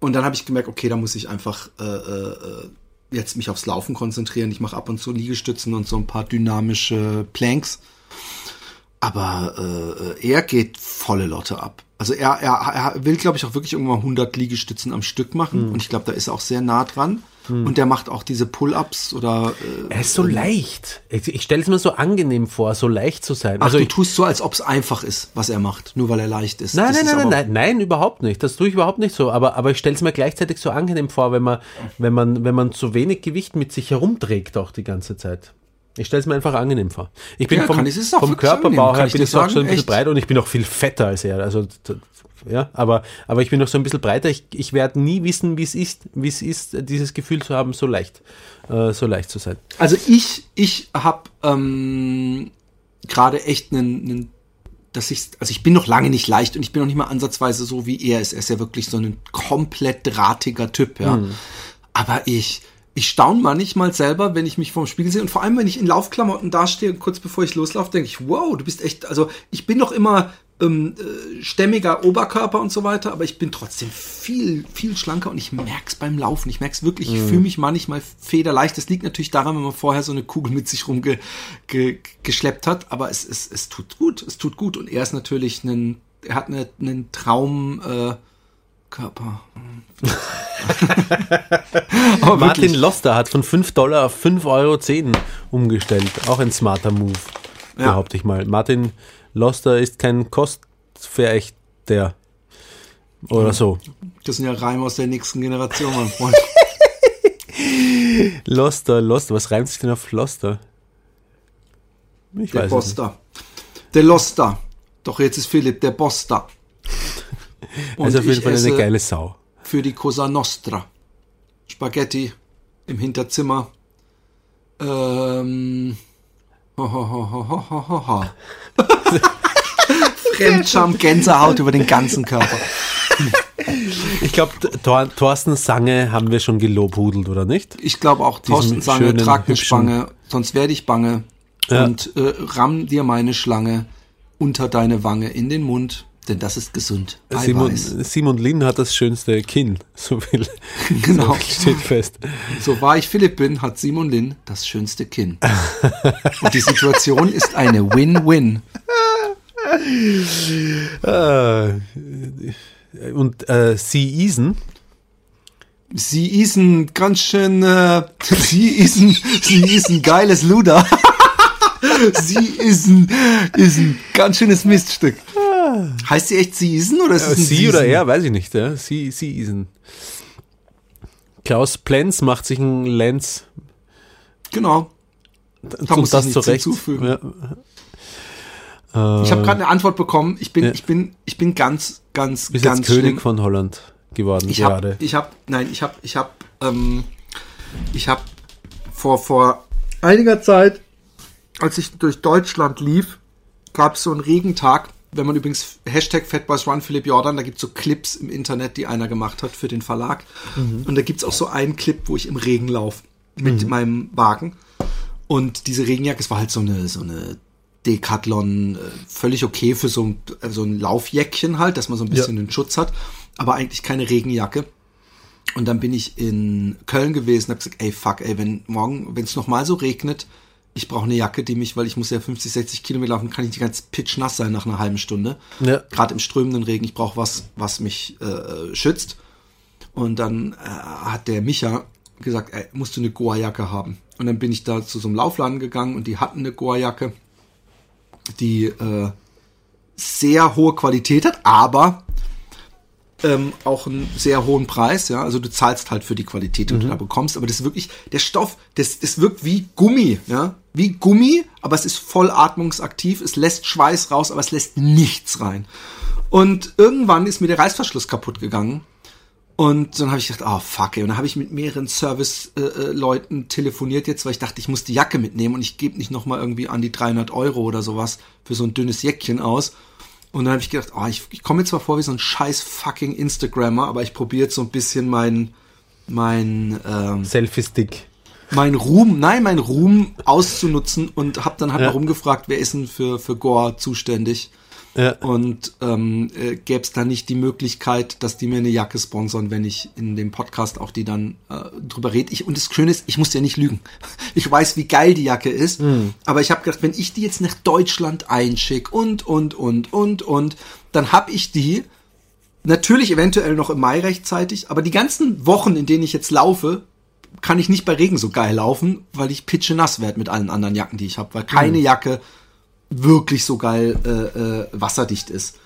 und dann habe ich gemerkt, okay, da muss ich einfach äh, äh, jetzt mich aufs Laufen konzentrieren. Ich mache ab und zu Liegestützen und so ein paar dynamische Planks. Aber äh, er geht volle Lotte ab. Also er, er, er will, glaube ich, auch wirklich irgendwann 100 Liegestützen am Stück machen. Hm. Und ich glaube, da ist er auch sehr nah dran. Und der macht auch diese Pull-Ups oder... Äh, Er ist so leicht. Ich, ich stelle es mir so angenehm vor, so leicht zu sein. ach, also du ich, tust so, als ob es einfach ist, was er macht, nur weil er leicht ist. Nein, Das nein, ist nein, nein, nein, überhaupt nicht. Das tue ich überhaupt nicht so. Aber, aber ich stelle es mir gleichzeitig so angenehm vor, wenn man, wenn man, wenn man so wenig Gewicht mit sich herumträgt auch die ganze Zeit. Ich stelle es mir einfach angenehm vor. Ich bin Ja, vom, ich- vom Körperbau her bin ich auch schon ein bisschen echt. breit und ich bin auch viel fetter als er. Also ja, aber, aber ich bin noch so ein bisschen breiter. Ich, ich werde nie wissen, wie es ist, wie es ist, dieses Gefühl zu haben, so leicht, äh, so leicht zu sein. Also ich, ich habe ähm, gerade echt einen, dass ich, also ich bin noch lange nicht leicht und ich bin noch nicht mal ansatzweise so wie er ist. Er ist ja wirklich so ein komplett drahtiger Typ, ja. Aber ich, ich staune manchmal selber, wenn ich mich vorm Spiegel sehe und vor allem, wenn ich in Laufklamotten dastehe und kurz bevor ich loslaufe, denke ich, wow, du bist echt, also ich bin noch immer ähm, äh, stämmiger Oberkörper und so weiter, aber ich bin trotzdem viel, viel schlanker und ich merk's beim Laufen. Ich merk's wirklich, ich fühle mich manchmal federleicht. Das liegt natürlich daran, wenn man vorher so eine Kugel mit sich rumgeschleppt ge, hat, aber es, es, es tut gut, es tut gut. Und er ist natürlich ein, er hat eine, einen Traum, äh, Körper. Martin wirklich, Loster hat von 5 Dollar auf 5,10 Euro umgestellt. Auch ein smarter Move, Ja. behaupte ich mal. Martin Loster ist kein Kostverächter. Oder so. das sind ja Reime aus der nächsten Generation, mein Freund. Loster, Loster. Was reimt sich denn auf Loster? Ich Der weiß es nicht. Boster. Der Loster. Doch jetzt ist Philipp der Boster. Und Also auf jeden Fall eine geile Sau. für die Cosa Nostra. Spaghetti im Hinterzimmer. Ähm. Fremdscham, Gänsehaut über den ganzen Körper. Ich glaube, Thor Thorsten Sange haben wir schon gelobhudelt, oder nicht? Ich glaube auch, Thorsten Diesen Sange, trag eine Spange, sonst werde ich bange. Ja. und äh, ramm dir meine Schlange unter deine Wange in den Mund, denn das ist gesund. Simon. Simon Lin hat das schönste Kinn. So viel, Genau. so steht fest. So wahr ich Philipp bin, hat Simon Lin das schönste Kinn. Und die Situation ist eine Win-Win. Äh, und äh, Sie Isen, Sie ist ein ganz schön, äh, sie ist ein, sie ist ein geiles Luder. sie ist ein, ist ein ganz schönes Miststück. Heißt sie echt ein oder ist es ein Äh, Sie oder Siesen? er, weiß ich nicht. Ja? Sie, Isen. Klaus Plenz macht sich einen Lenz Genau. Da muss das ich nichts zurecht. hinzufügen. Ja. Ich habe gerade eine Antwort bekommen. Ich bin, Ja. ich bin, ich bin ganz, ganz, Bist ganz jetzt König schlimm. von Holland geworden Ich habe, gerade. ich habe, nein, ich habe, ich habe, ähm, ich habe vor vor einiger Zeit, als ich durch Deutschland lief, gab es so einen Regentag. Wenn man übrigens Hashtag Fatboys Run Philipp Jordan, da gibt's so Clips im Internet, die einer gemacht hat für den Verlag. Und da gibt's auch so einen Clip, wo ich im Regen laufe mit meinem Wagen. Und diese Regenjacke, es war halt so eine, so eine Decathlon, äh, völlig okay für so ein, äh, so ein Laufjäckchen halt, dass man so ein bisschen den Schutz hat, aber eigentlich keine Regenjacke. Und dann bin ich in Köln gewesen und hab gesagt, ey, fuck, ey, wenn morgen, wenn es nochmal so regnet, ich brauche eine Jacke, die mich, weil ich muss ja 50, 60 Kilometer laufen, kann ich die ganz pitchnass sein nach einer halben Stunde. Ja. Gerade im strömenden Regen, ich brauche was, was mich äh, schützt. Und dann äh, hat der Micha gesagt, ey, musst du eine Goa-Jacke haben. Und dann bin ich da zu so einem Laufladen gegangen und die hatten eine Goa-Jacke, die äh, sehr hohe Qualität hat, aber ähm, auch einen sehr hohen Preis, ja. Also du zahlst halt für die Qualität, die du da bekommst, aber das ist wirklich, der Stoff, das, das wirkt wie Gummi, ja. Wie Gummi, aber es ist voll atmungsaktiv, es lässt Schweiß raus, aber es lässt nichts rein. Und irgendwann ist mir der Reißverschluss kaputt gegangen. Und dann habe ich gedacht, ah fuck, ey. Und dann habe ich mit mehreren Service-Leuten telefoniert jetzt, weil ich dachte, ich muss die Jacke mitnehmen und ich gebe nicht nochmal irgendwie an die 300 Euro oder sowas für so ein dünnes Jäckchen aus. Und dann habe ich gedacht, oh, ich, ich komme mir zwar vor wie so ein scheiß fucking Instagrammer, aber ich probiere jetzt so ein bisschen mein, mein, ähm, Selfie-Stick. mein Ruhm, nein, mein Ruhm auszunutzen und habe dann halt Ja. mal rumgefragt, wer ist denn für, für Gore zuständig? Ja. Und ähm, äh, gäbe es da nicht die Möglichkeit, dass die mir eine Jacke sponsern, wenn ich in dem Podcast auch die dann äh, drüber rede. Ich, und das Schöne ist, ich muss ja nicht lügen. Ich weiß, wie geil die Jacke ist. Aber ich habe gedacht, wenn ich die jetzt nach Deutschland einschicke und, und, und, und, und, dann habe ich die natürlich eventuell noch im Mai rechtzeitig, aber die ganzen Wochen, in denen ich jetzt laufe, kann ich nicht bei Regen so geil laufen, weil ich pitche nass werde mit allen anderen Jacken, die ich habe, weil keine Jacke wirklich so geil äh, äh, wasserdicht ist.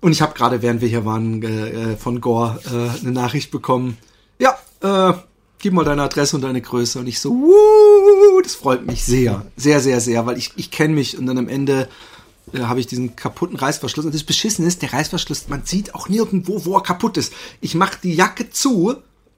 Und ich habe gerade, während wir hier waren, äh, von Gore äh, eine Nachricht bekommen. Ja, äh, gib mal deine Adresse und deine Größe. Und ich so, wuh, das freut mich sehr, sehr, sehr, sehr, weil ich, ich kenne mich und dann am Ende äh, habe ich diesen kaputten Reißverschluss. Und das Beschissen ist, der Reißverschluss, man sieht auch nirgendwo, wo er kaputt ist. Ich mache die Jacke zu,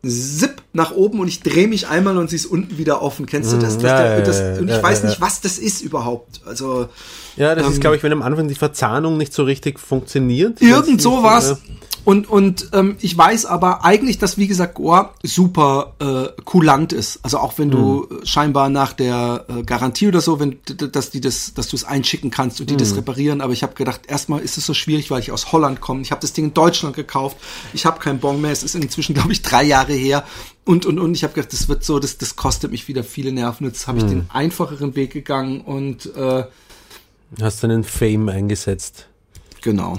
zip nach oben und ich drehe mich einmal und sie ist unten wieder offen. Kennst du das? das, ja, das ja, und ich ja, weiß ja, nicht, was das ist überhaupt. Also Ja, das ist, Ähm, glaube ich, wenn am Anfang die Verzahnung nicht so richtig funktioniert. Irgend sowas. Und, und ähm, ich weiß aber eigentlich, dass, wie gesagt, Gore super äh, kulant ist. Also auch wenn du Hm. äh, scheinbar nach der äh, Garantie oder so, wenn dass die das, dass du es einschicken kannst und die Hm. das reparieren. Aber ich habe gedacht, erstmal ist es so schwierig, weil ich aus Holland komme. Ich habe das Ding in Deutschland gekauft. Ich habe keinen Bon mehr. Es ist inzwischen, glaube ich, drei Jahre her. Und und und ich habe gedacht, das wird so, das, das kostet mich wieder viele Nerven. Jetzt habe ich Hm. den einfacheren Weg gegangen und äh, Hast deinen Fame eingesetzt. genau.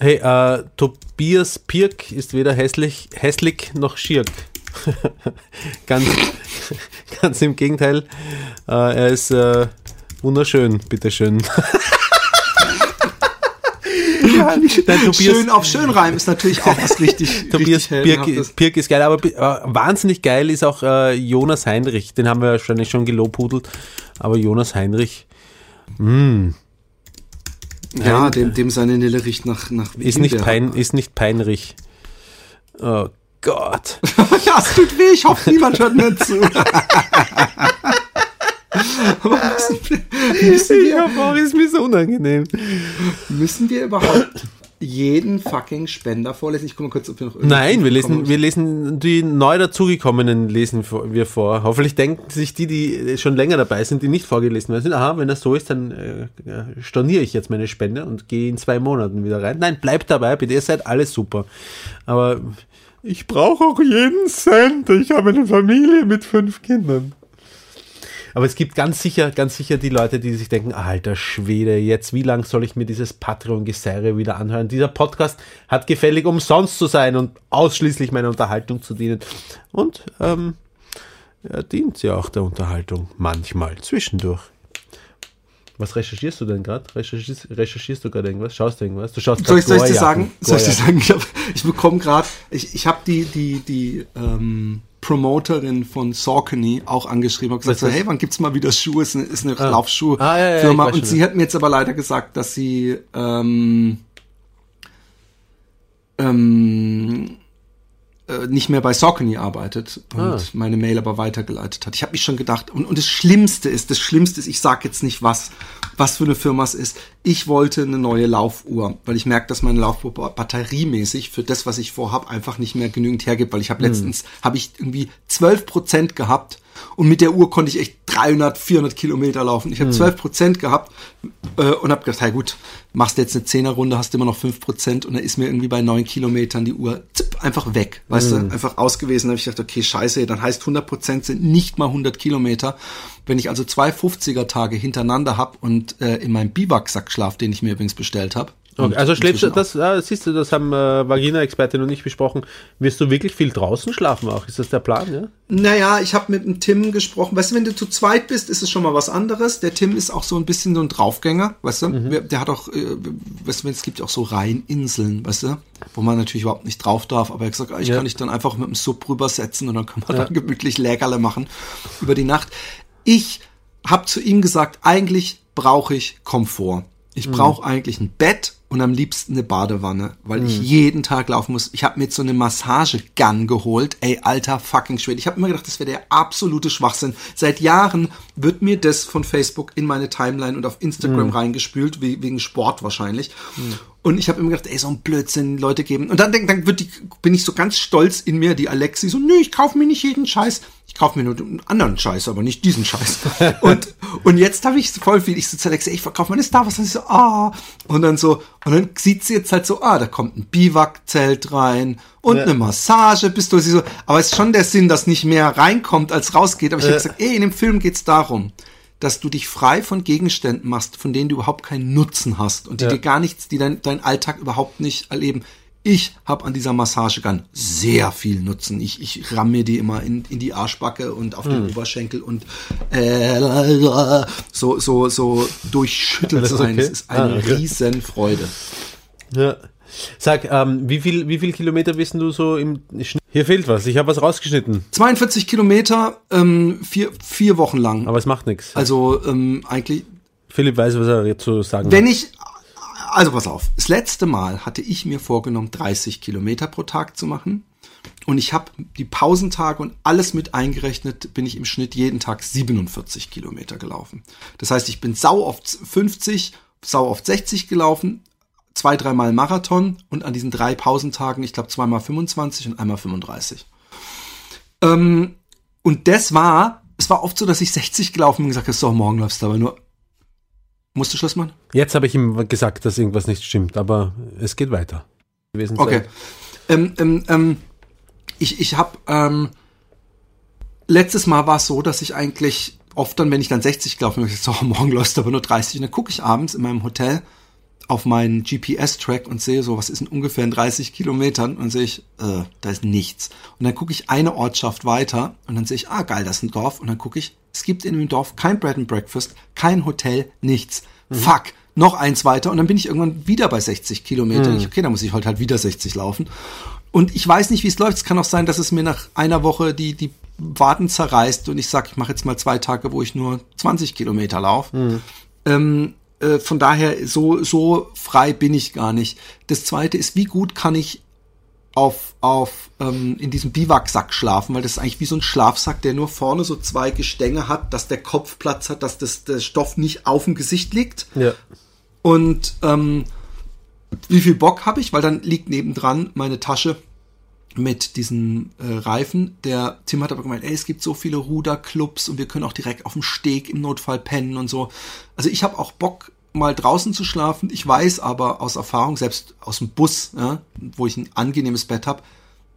Hey, äh, Tobias Pirk ist weder hässlich, hässlich noch schirk. ganz, ganz im Gegenteil. Äh, er ist äh, wunderschön, bitteschön. Nein, Tobias, Schön auf Schönreim ist natürlich auch was richtig, Tobias richtig Pirk. Pirk ist geil, aber äh, wahnsinnig geil ist auch äh, Jonas Heinrich. Den haben wir wahrscheinlich schon gelobhudelt. Aber Jonas Heinrich Ja, dem, dem seine Nille riecht nach, nach ist nicht, pein, ist nicht peinlich. Oh Gott. ja, es tut weh, ich hoffe, niemand hört mir zu. Aber müssen wir, müssen, wir, Ja, warum ist mir so unangenehm? müssen wir überhaupt jeden fucking Spender vorlesen? Ich gucke mal kurz, ob wir noch irgendwie Nein, wir lesen, wir lesen die neu dazugekommenen lesen wir vor. Hoffentlich denken sich die, die schon länger dabei sind, die nicht vorgelesen werden aha, wenn das so ist, dann äh, storniere ich jetzt meine Spende und gehe in zwei Monaten wieder rein. Nein, bleibt dabei, bitte, ihr seid alles super. Aber ich brauche auch jeden Cent. Ich habe eine Familie mit fünf Kindern. Aber es gibt ganz sicher, ganz sicher die Leute, die sich denken, alter Schwede, jetzt wie lang soll ich mir dieses Patreon-Geseire wieder anhören? Dieser Podcast hat gefällig umsonst zu sein und ausschließlich meiner Unterhaltung zu dienen. Und ähm, er dient ja auch der Unterhaltung manchmal, zwischendurch. Was recherchierst du denn gerade? Recherchierst, recherchierst du gerade irgendwas? Schaust du irgendwas? Du schaust Soll ich, soll ich dir sagen? Soll ich dir sagen? Ich, hab, ich bekomme gerade, ich, ich habe die, die, die ähm, Promoterin von Saucony auch angeschrieben und gesagt, so, hey, wann gibt's mal wieder Schuhe? Ist eine, ist eine Ah. Ah, ja, ja, Laufschuh-Firma. und schon. sie hat mir jetzt aber leider gesagt, dass sie ähm, ähm, äh, nicht mehr bei Saucony arbeitet und Ah. meine Mail aber weitergeleitet hat. Ich habe mich schon gedacht, und, und das Schlimmste ist, das Schlimmste ist, ich sage jetzt nicht was, was für eine Firma es ist. Ich wollte eine neue Laufuhr, weil ich merke, dass meine Laufuhr ba- batteriemäßig für das, was ich vorhab, einfach nicht mehr genügend hergibt, weil ich habe letztens, habe ich irgendwie 12 Prozent gehabt und mit der Uhr konnte ich echt 300, 400 Kilometer laufen. Ich habe 12 Prozent gehabt äh, und habe gedacht, hey gut, machst du jetzt eine Zehnerrunde, hast immer noch 5 Prozent und dann ist mir irgendwie bei 9 Kilometern die Uhr zipp, einfach weg, weißt du, einfach aus gewesen. Da habe ich gedacht, okay, scheiße, dann heißt 100 Prozent sind nicht mal 100 Kilometer. Wenn ich also zwei 50er Tage hintereinander habe und äh, in meinem Biwaksack schlaf, den ich mir übrigens bestellt habe. Okay, also schläfst du, das, ah, siehst du, das haben äh, Vagina-Expertin und ich besprochen. Wirst du wirklich viel draußen schlafen auch? Ist das der Plan, ja? Naja, ich habe mit dem Tim gesprochen. Weißt du, wenn du zu zweit bist, ist es schon mal was anderes. Der Tim ist auch so ein bisschen so ein Draufgänger, weißt du? Der- Der hat auch, äh, weißt du, es gibt auch so Rheininseln, weißt du? Wo man natürlich überhaupt nicht drauf darf. Aber er hat gesagt, ah, ich Ja. kann dich dann einfach mit dem Sub rübersetzen und dann kann man dann gemütlich Lägerle machen über die Nacht. Ich habe zu ihm gesagt, eigentlich brauche ich Komfort. Ich brauche eigentlich ein Bett und am liebsten eine Badewanne, weil ich jeden Tag laufen muss. Ich habe mir jetzt so eine Massagegun geholt. Ey, alter fucking Schwede. Ich habe immer gedacht, das wäre der absolute Schwachsinn. Seit Jahren wird mir das von Facebook in meine Timeline und auf Instagram reingespült, wie, wegen Sport wahrscheinlich. Und ich habe immer gedacht, ey, so ein Blödsinn, Leute geben. Und dann, denk- dann wird die, bin ich so ganz stolz in mir, die Alexi, so, nö, ich kaufe mir nicht jeden Scheiß. Ich kaufe mir nur einen anderen Scheiß, aber nicht diesen Scheiß. und, und jetzt habe ich voll viel, ich so zu ich verkaufe meine Star Wars. Und ich so, ah. Und dann so, und dann sieht sie jetzt halt so, ah, da kommt ein Biwakzelt rein und Ja. eine Massagepistole. Sie so, aber es ist schon der Sinn, dass nicht mehr reinkommt, als rausgeht. Aber ich habe gesagt, ey, in dem Film geht's darum, dass du dich frei von Gegenständen machst, von denen du überhaupt keinen Nutzen hast und die Ja. dir gar nichts, die dein, dein Alltag überhaupt nicht erleben. Ich habe an dieser Massagegun sehr viel Nutzen. Ich, ich ramm mir die immer in, in die Arschbacke und auf den Oberschenkel und äh, so, so, so durchschüttelt sein. okay? Es ist eine Ah, okay. Riesenfreude. Ja. Sag, ähm, wie viel, wie viel Kilometer bist du so im Schnitt? Hier fehlt was. Ich habe was rausgeschnitten, 42 Kilometer, ähm, vier, vier Wochen lang. aber es macht nichts. Also ähm, eigentlich Philipp weiß, was er jetzt zu sagen Wenn hat. ich, also pass auf, das letzte Mal hatte ich mir vorgenommen, 30 Kilometer pro Tag zu machen. Und ich habe die Pausentage und alles mit eingerechnet, bin ich im Schnitt jeden Tag 47 Kilometer gelaufen. Das heißt, ich bin sau oft 50, sau oft 60 gelaufen, zwei, dreimal Marathon und an diesen drei Pausentagen, ich glaube, zweimal 25 und einmal 35. Ähm, und das war, es war oft so, dass ich 60 gelaufen bin und gesagt habe, so, morgen läufst du aber nur. Musst du Schluss machen? Jetzt habe ich ihm gesagt, dass irgendwas nicht stimmt, aber es geht weiter. Okay. Ähm, ähm, ähm, ich ich habe ähm, letztes Mal war es so, dass ich eigentlich oft dann, wenn ich dann 60 gelaufen bin, ich so, oh, morgen läufst du aber nur 30. Und dann gucke ich abends in meinem Hotel auf meinen GPS-Track und sehe so, was ist in ungefähr in 30 Kilometern und sehe ich, äh, da ist nichts. Und dann gucke ich eine Ortschaft weiter und dann sehe ich, ah geil, das ist ein Dorf. Und dann gucke ich, es gibt in dem Dorf kein Bread and Breakfast, kein Hotel, nichts. Fuck, noch eins weiter und dann bin ich irgendwann wieder bei 60 Kilometern. Ich, okay, dann muss ich heute halt wieder 60 laufen. Und ich weiß nicht, wie es läuft. Es kann auch sein, dass es mir nach einer Woche die, die Waden zerreißt und ich sage, ich mache jetzt mal zwei Tage, wo ich nur 20 Kilometer laufe. Ähm, äh, von daher, so, so frei bin ich gar nicht. Das zweite ist, wie gut kann ich auf, auf ähm, in diesem Biwaksack schlafen, weil das ist eigentlich wie so ein Schlafsack, der nur vorne so zwei Gestänge hat, dass der Kopf Platz hat, dass das, der Stoff nicht auf dem Gesicht liegt. Ja. Und ähm, wie viel Bock habe ich, weil dann liegt nebendran meine Tasche mit diesen äh, Reifen. Der Tim hat aber gemeint, ey, es gibt so viele Ruderclubs und wir können auch direkt auf dem Steg im Notfall pennen und so. Also ich habe auch Bock, mal draußen zu schlafen. Ich weiß aber aus Erfahrung, selbst aus dem Bus, ja, wo ich ein angenehmes Bett habe,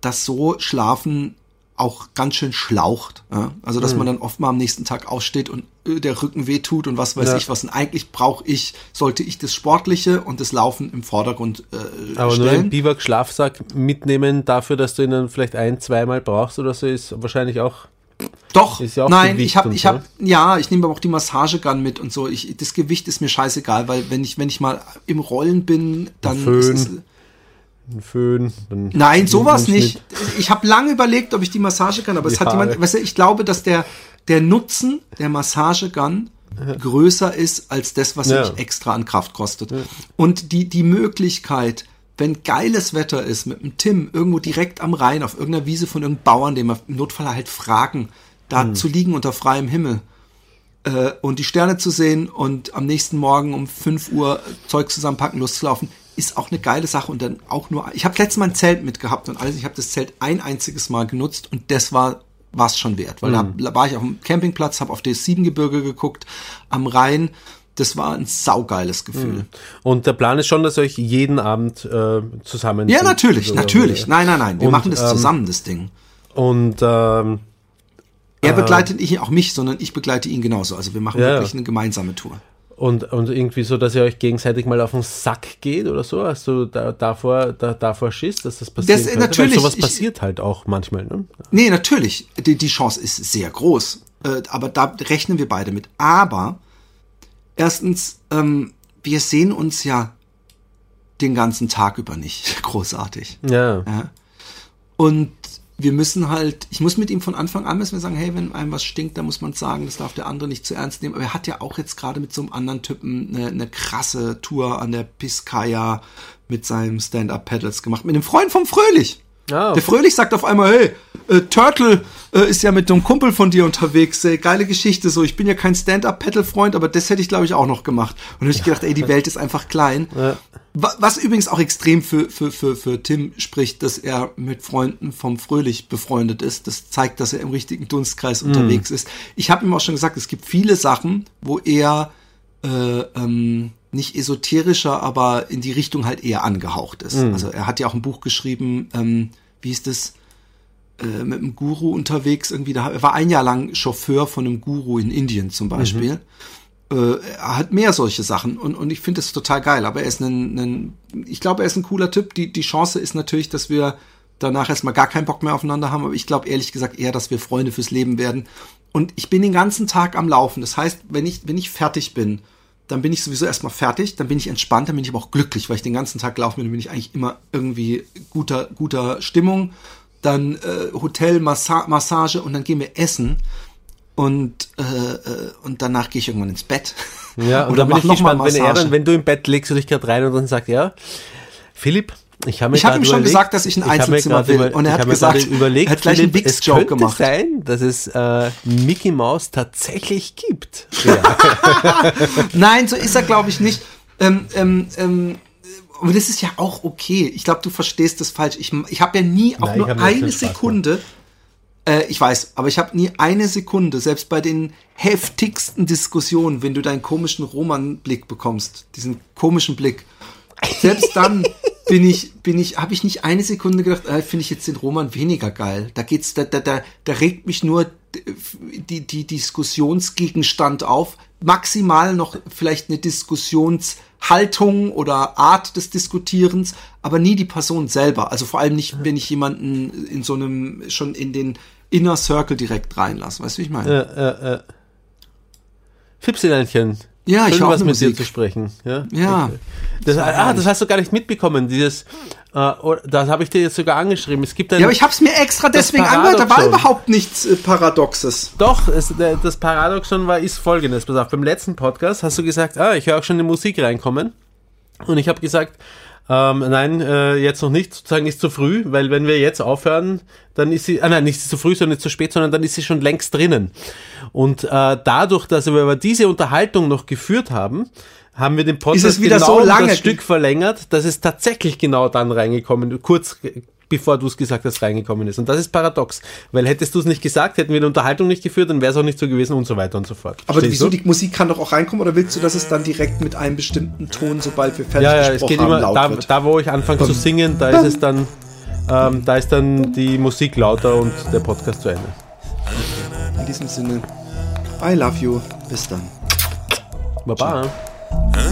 dass so Schlafen auch ganz schön schlaucht. Ja? Also dass man dann oft mal am nächsten Tag aussteht und äh, der Rücken wehtut und was weiß Ja. ich was. Und eigentlich brauche ich, sollte ich das Sportliche und das Laufen im Vordergrund äh, Aber nur stellen. einen Biwak-Schlafsack mitnehmen dafür, dass du ihn dann vielleicht ein, zweimal brauchst oder so, ist wahrscheinlich auch. Doch, ja nein, Gewicht ich habe, ich habe, ja, ich nehme aber auch die Massagegun mit und so. Ich, das Gewicht ist mir scheißegal, weil wenn ich, wenn ich mal im Rollen bin, dann Föhn. ist es, Ein Föhn. Nein, sowas nicht. Ich habe lange überlegt, ob ich die Massagegun, aber es Die hat jemand, weißt du, ich glaube, dass der, der Nutzen der Massagegun größer ist als das, was Ja. mich extra an Kraft kostet. Und die, die Möglichkeit, wenn geiles Wetter ist, mit dem Tim irgendwo direkt am Rhein auf irgendeiner Wiese von irgendeinem Bauern, den wir im Notfall halt fragen, da Hm. zu liegen unter freiem Himmel äh, und die Sterne zu sehen und am nächsten Morgen um 5 Uhr Zeug zusammenpacken, loszulaufen, ist auch eine geile Sache und dann auch nur, ich habe letztes Mal ein Zelt mitgehabt und alles, ich habe das Zelt ein einziges Mal genutzt und das war was schon wert, weil da war ich auf dem Campingplatz, habe auf das Siebengebirge geguckt, am Rhein, das war ein saugeiles Gefühl. Und der Plan ist schon, dass ihr euch jeden Abend äh, zusammen. Ja, natürlich, natürlich. Nein, nein, nein, wir Und, machen das ähm, zusammen, das Ding. Und ähm, Er begleitet nicht auch mich, sondern ich begleite ihn genauso. Also wir machen Ja, wirklich eine gemeinsame Tour. Und, und irgendwie so, dass ihr euch gegenseitig mal auf den Sack geht oder so? Hast du da, davor, da, davor Schiss, dass das passiert? Das, äh, natürlich, Weil sowas ich- passiert halt auch manchmal. Ne? Nee, natürlich. Die, die Chance ist sehr groß. Äh, aber da rechnen wir beide mit. Aber erstens, ähm, wir sehen uns ja den ganzen Tag über nicht großartig. Ja. Ja. Und wir müssen halt, ich muss mit ihm von Anfang an müssen wir sagen, hey, wenn einem was stinkt, dann muss man sagen, das darf der andere nicht zu ernst nehmen. Aber er hat ja auch jetzt gerade mit so einem anderen Typen eine, eine krasse Tour an der Piscaya mit seinem Stand-Up-Pedals gemacht. Mit einem Freund vom Fröhlich. Ah, Der Fröhlich sagt auf einmal, hey, äh, Turtle äh, ist ja mit einem Kumpel von dir unterwegs, äh, geile Geschichte, so, ich bin ja kein Stand-Up-Pedal-Freund, aber das hätte ich, glaube ich, auch noch gemacht. Und ich gedacht, ey, die Welt ist einfach klein. Wa- Was übrigens auch extrem für, für, für, für Tim spricht, dass er mit Freunden vom Fröhlich befreundet ist. Das zeigt, dass er im richtigen Dunstkreis unterwegs ist. Ich habe ihm auch schon gesagt, es gibt viele Sachen, wo er äh, ähm, nicht esoterischer, aber in die Richtung halt eher angehaucht ist. Also er hat ja auch ein Buch geschrieben, ähm, wie ist das, äh, mit einem Guru unterwegs irgendwie. Da, er war ein Jahr lang Chauffeur von einem Guru in Indien zum Beispiel. Äh, er hat mehr solche Sachen und, und ich finde das total geil. Aber er ist ein, ein ich glaube, er ist ein cooler Typ. Die, die Chance ist natürlich, dass wir danach erstmal gar keinen Bock mehr aufeinander haben. Aber ich glaube ehrlich gesagt eher, dass wir Freunde fürs Leben werden. Und ich bin den ganzen Tag am Laufen. Das heißt, wenn ich, wenn ich fertig bin, dann bin ich sowieso erstmal fertig, dann bin ich entspannt, dann bin ich aber auch glücklich, weil ich den ganzen Tag laufen bin, dann bin ich eigentlich immer irgendwie guter, guter Stimmung. Dann äh, Hotel, Massa Massage und dann gehen wir essen. Und, äh, äh, und danach gehe ich irgendwann ins Bett. Ja, und Oder dann bin ich gespannt, wenn er dann, wenn du im Bett legst, du dich gerade rein und dann sagt, ja, Philipp, ich habe Ich hab ihm schon überlegt- gesagt, dass ich ein Einzelzimmer grad will. über- Und er ich hat gesagt, überlegt, er hat gleich einen Wix-Joke könnte gemacht. sein, dass es äh, Mickey Mouse tatsächlich gibt. Ja. Nein, so ist er, glaube ich, nicht. Ähm, ähm, ähm, aber das ist ja auch okay. Ich glaube, du verstehst das falsch. Ich, ich habe ja nie auch Nein, ich nur eine Sekunde. Äh, ich weiß, aber ich habe nie eine Sekunde, selbst bei den heftigsten Diskussionen, wenn du deinen komischen Roman-Blick bekommst, diesen komischen Blick, selbst dann bin ich, bin ich, habe ich nicht eine Sekunde gedacht, äh, finde ich jetzt den Roman weniger geil. Da geht's, da, da, da, da regt mich nur die, die Diskussionsgegenstand auf. Maximal noch vielleicht eine Diskussionshaltung oder Art des Diskutierens, aber nie die Person selber. Also vor allem nicht, wenn ich jemanden in so einem, schon in den Inner Circle direkt reinlasse. Weißt du, wie ich meine? äh, äh, äh. Fipsileinchen. Ja, ich Schön, auch was mit dir Musik. zu sprechen. Ja. Ja. Okay. Das, ah, das hast du gar nicht mitbekommen. Dieses, äh, das habe ich dir jetzt sogar angeschrieben. Es gibt ein, Ja, aber ich habe es mir extra deswegen angehört. Da war überhaupt nichts äh, Paradoxes. Doch, es, das Paradoxon war, ist folgendes. Pass auf, beim letzten Podcast hast du gesagt, ah, ich höre auch schon die Musik reinkommen. Und ich habe gesagt, Ähm, nein, äh, jetzt noch nicht. Sozusagen ist zu früh, weil wenn wir jetzt aufhören, dann ist sie, ah nein, nicht zu früh, sondern nicht zu spät, sondern dann ist sie schon längst drinnen. Und äh, dadurch, dass wir aber diese Unterhaltung noch geführt haben, haben wir den Podcast Ist es wieder genau so lange- das Stück verlängert, dass es tatsächlich genau dann reingekommen, kurz bevor du es gesagt hast, reingekommen ist. Und das ist paradox, weil hättest du es nicht gesagt, hätten wir die Unterhaltung nicht geführt, dann wäre es auch nicht so gewesen und so weiter und so fort. Aber Verstehst wieso, du? die Musik kann doch auch reinkommen oder willst du, dass es dann direkt mit einem bestimmten Ton, sobald wir fertig Ja, ja, es geht haben, immer, da, da wo ich anfange zu singen, da ist es dann, ähm, da ist dann die Musik lauter und der Podcast zu Ende. In diesem Sinne, I love you. Bis dann. Baba. Then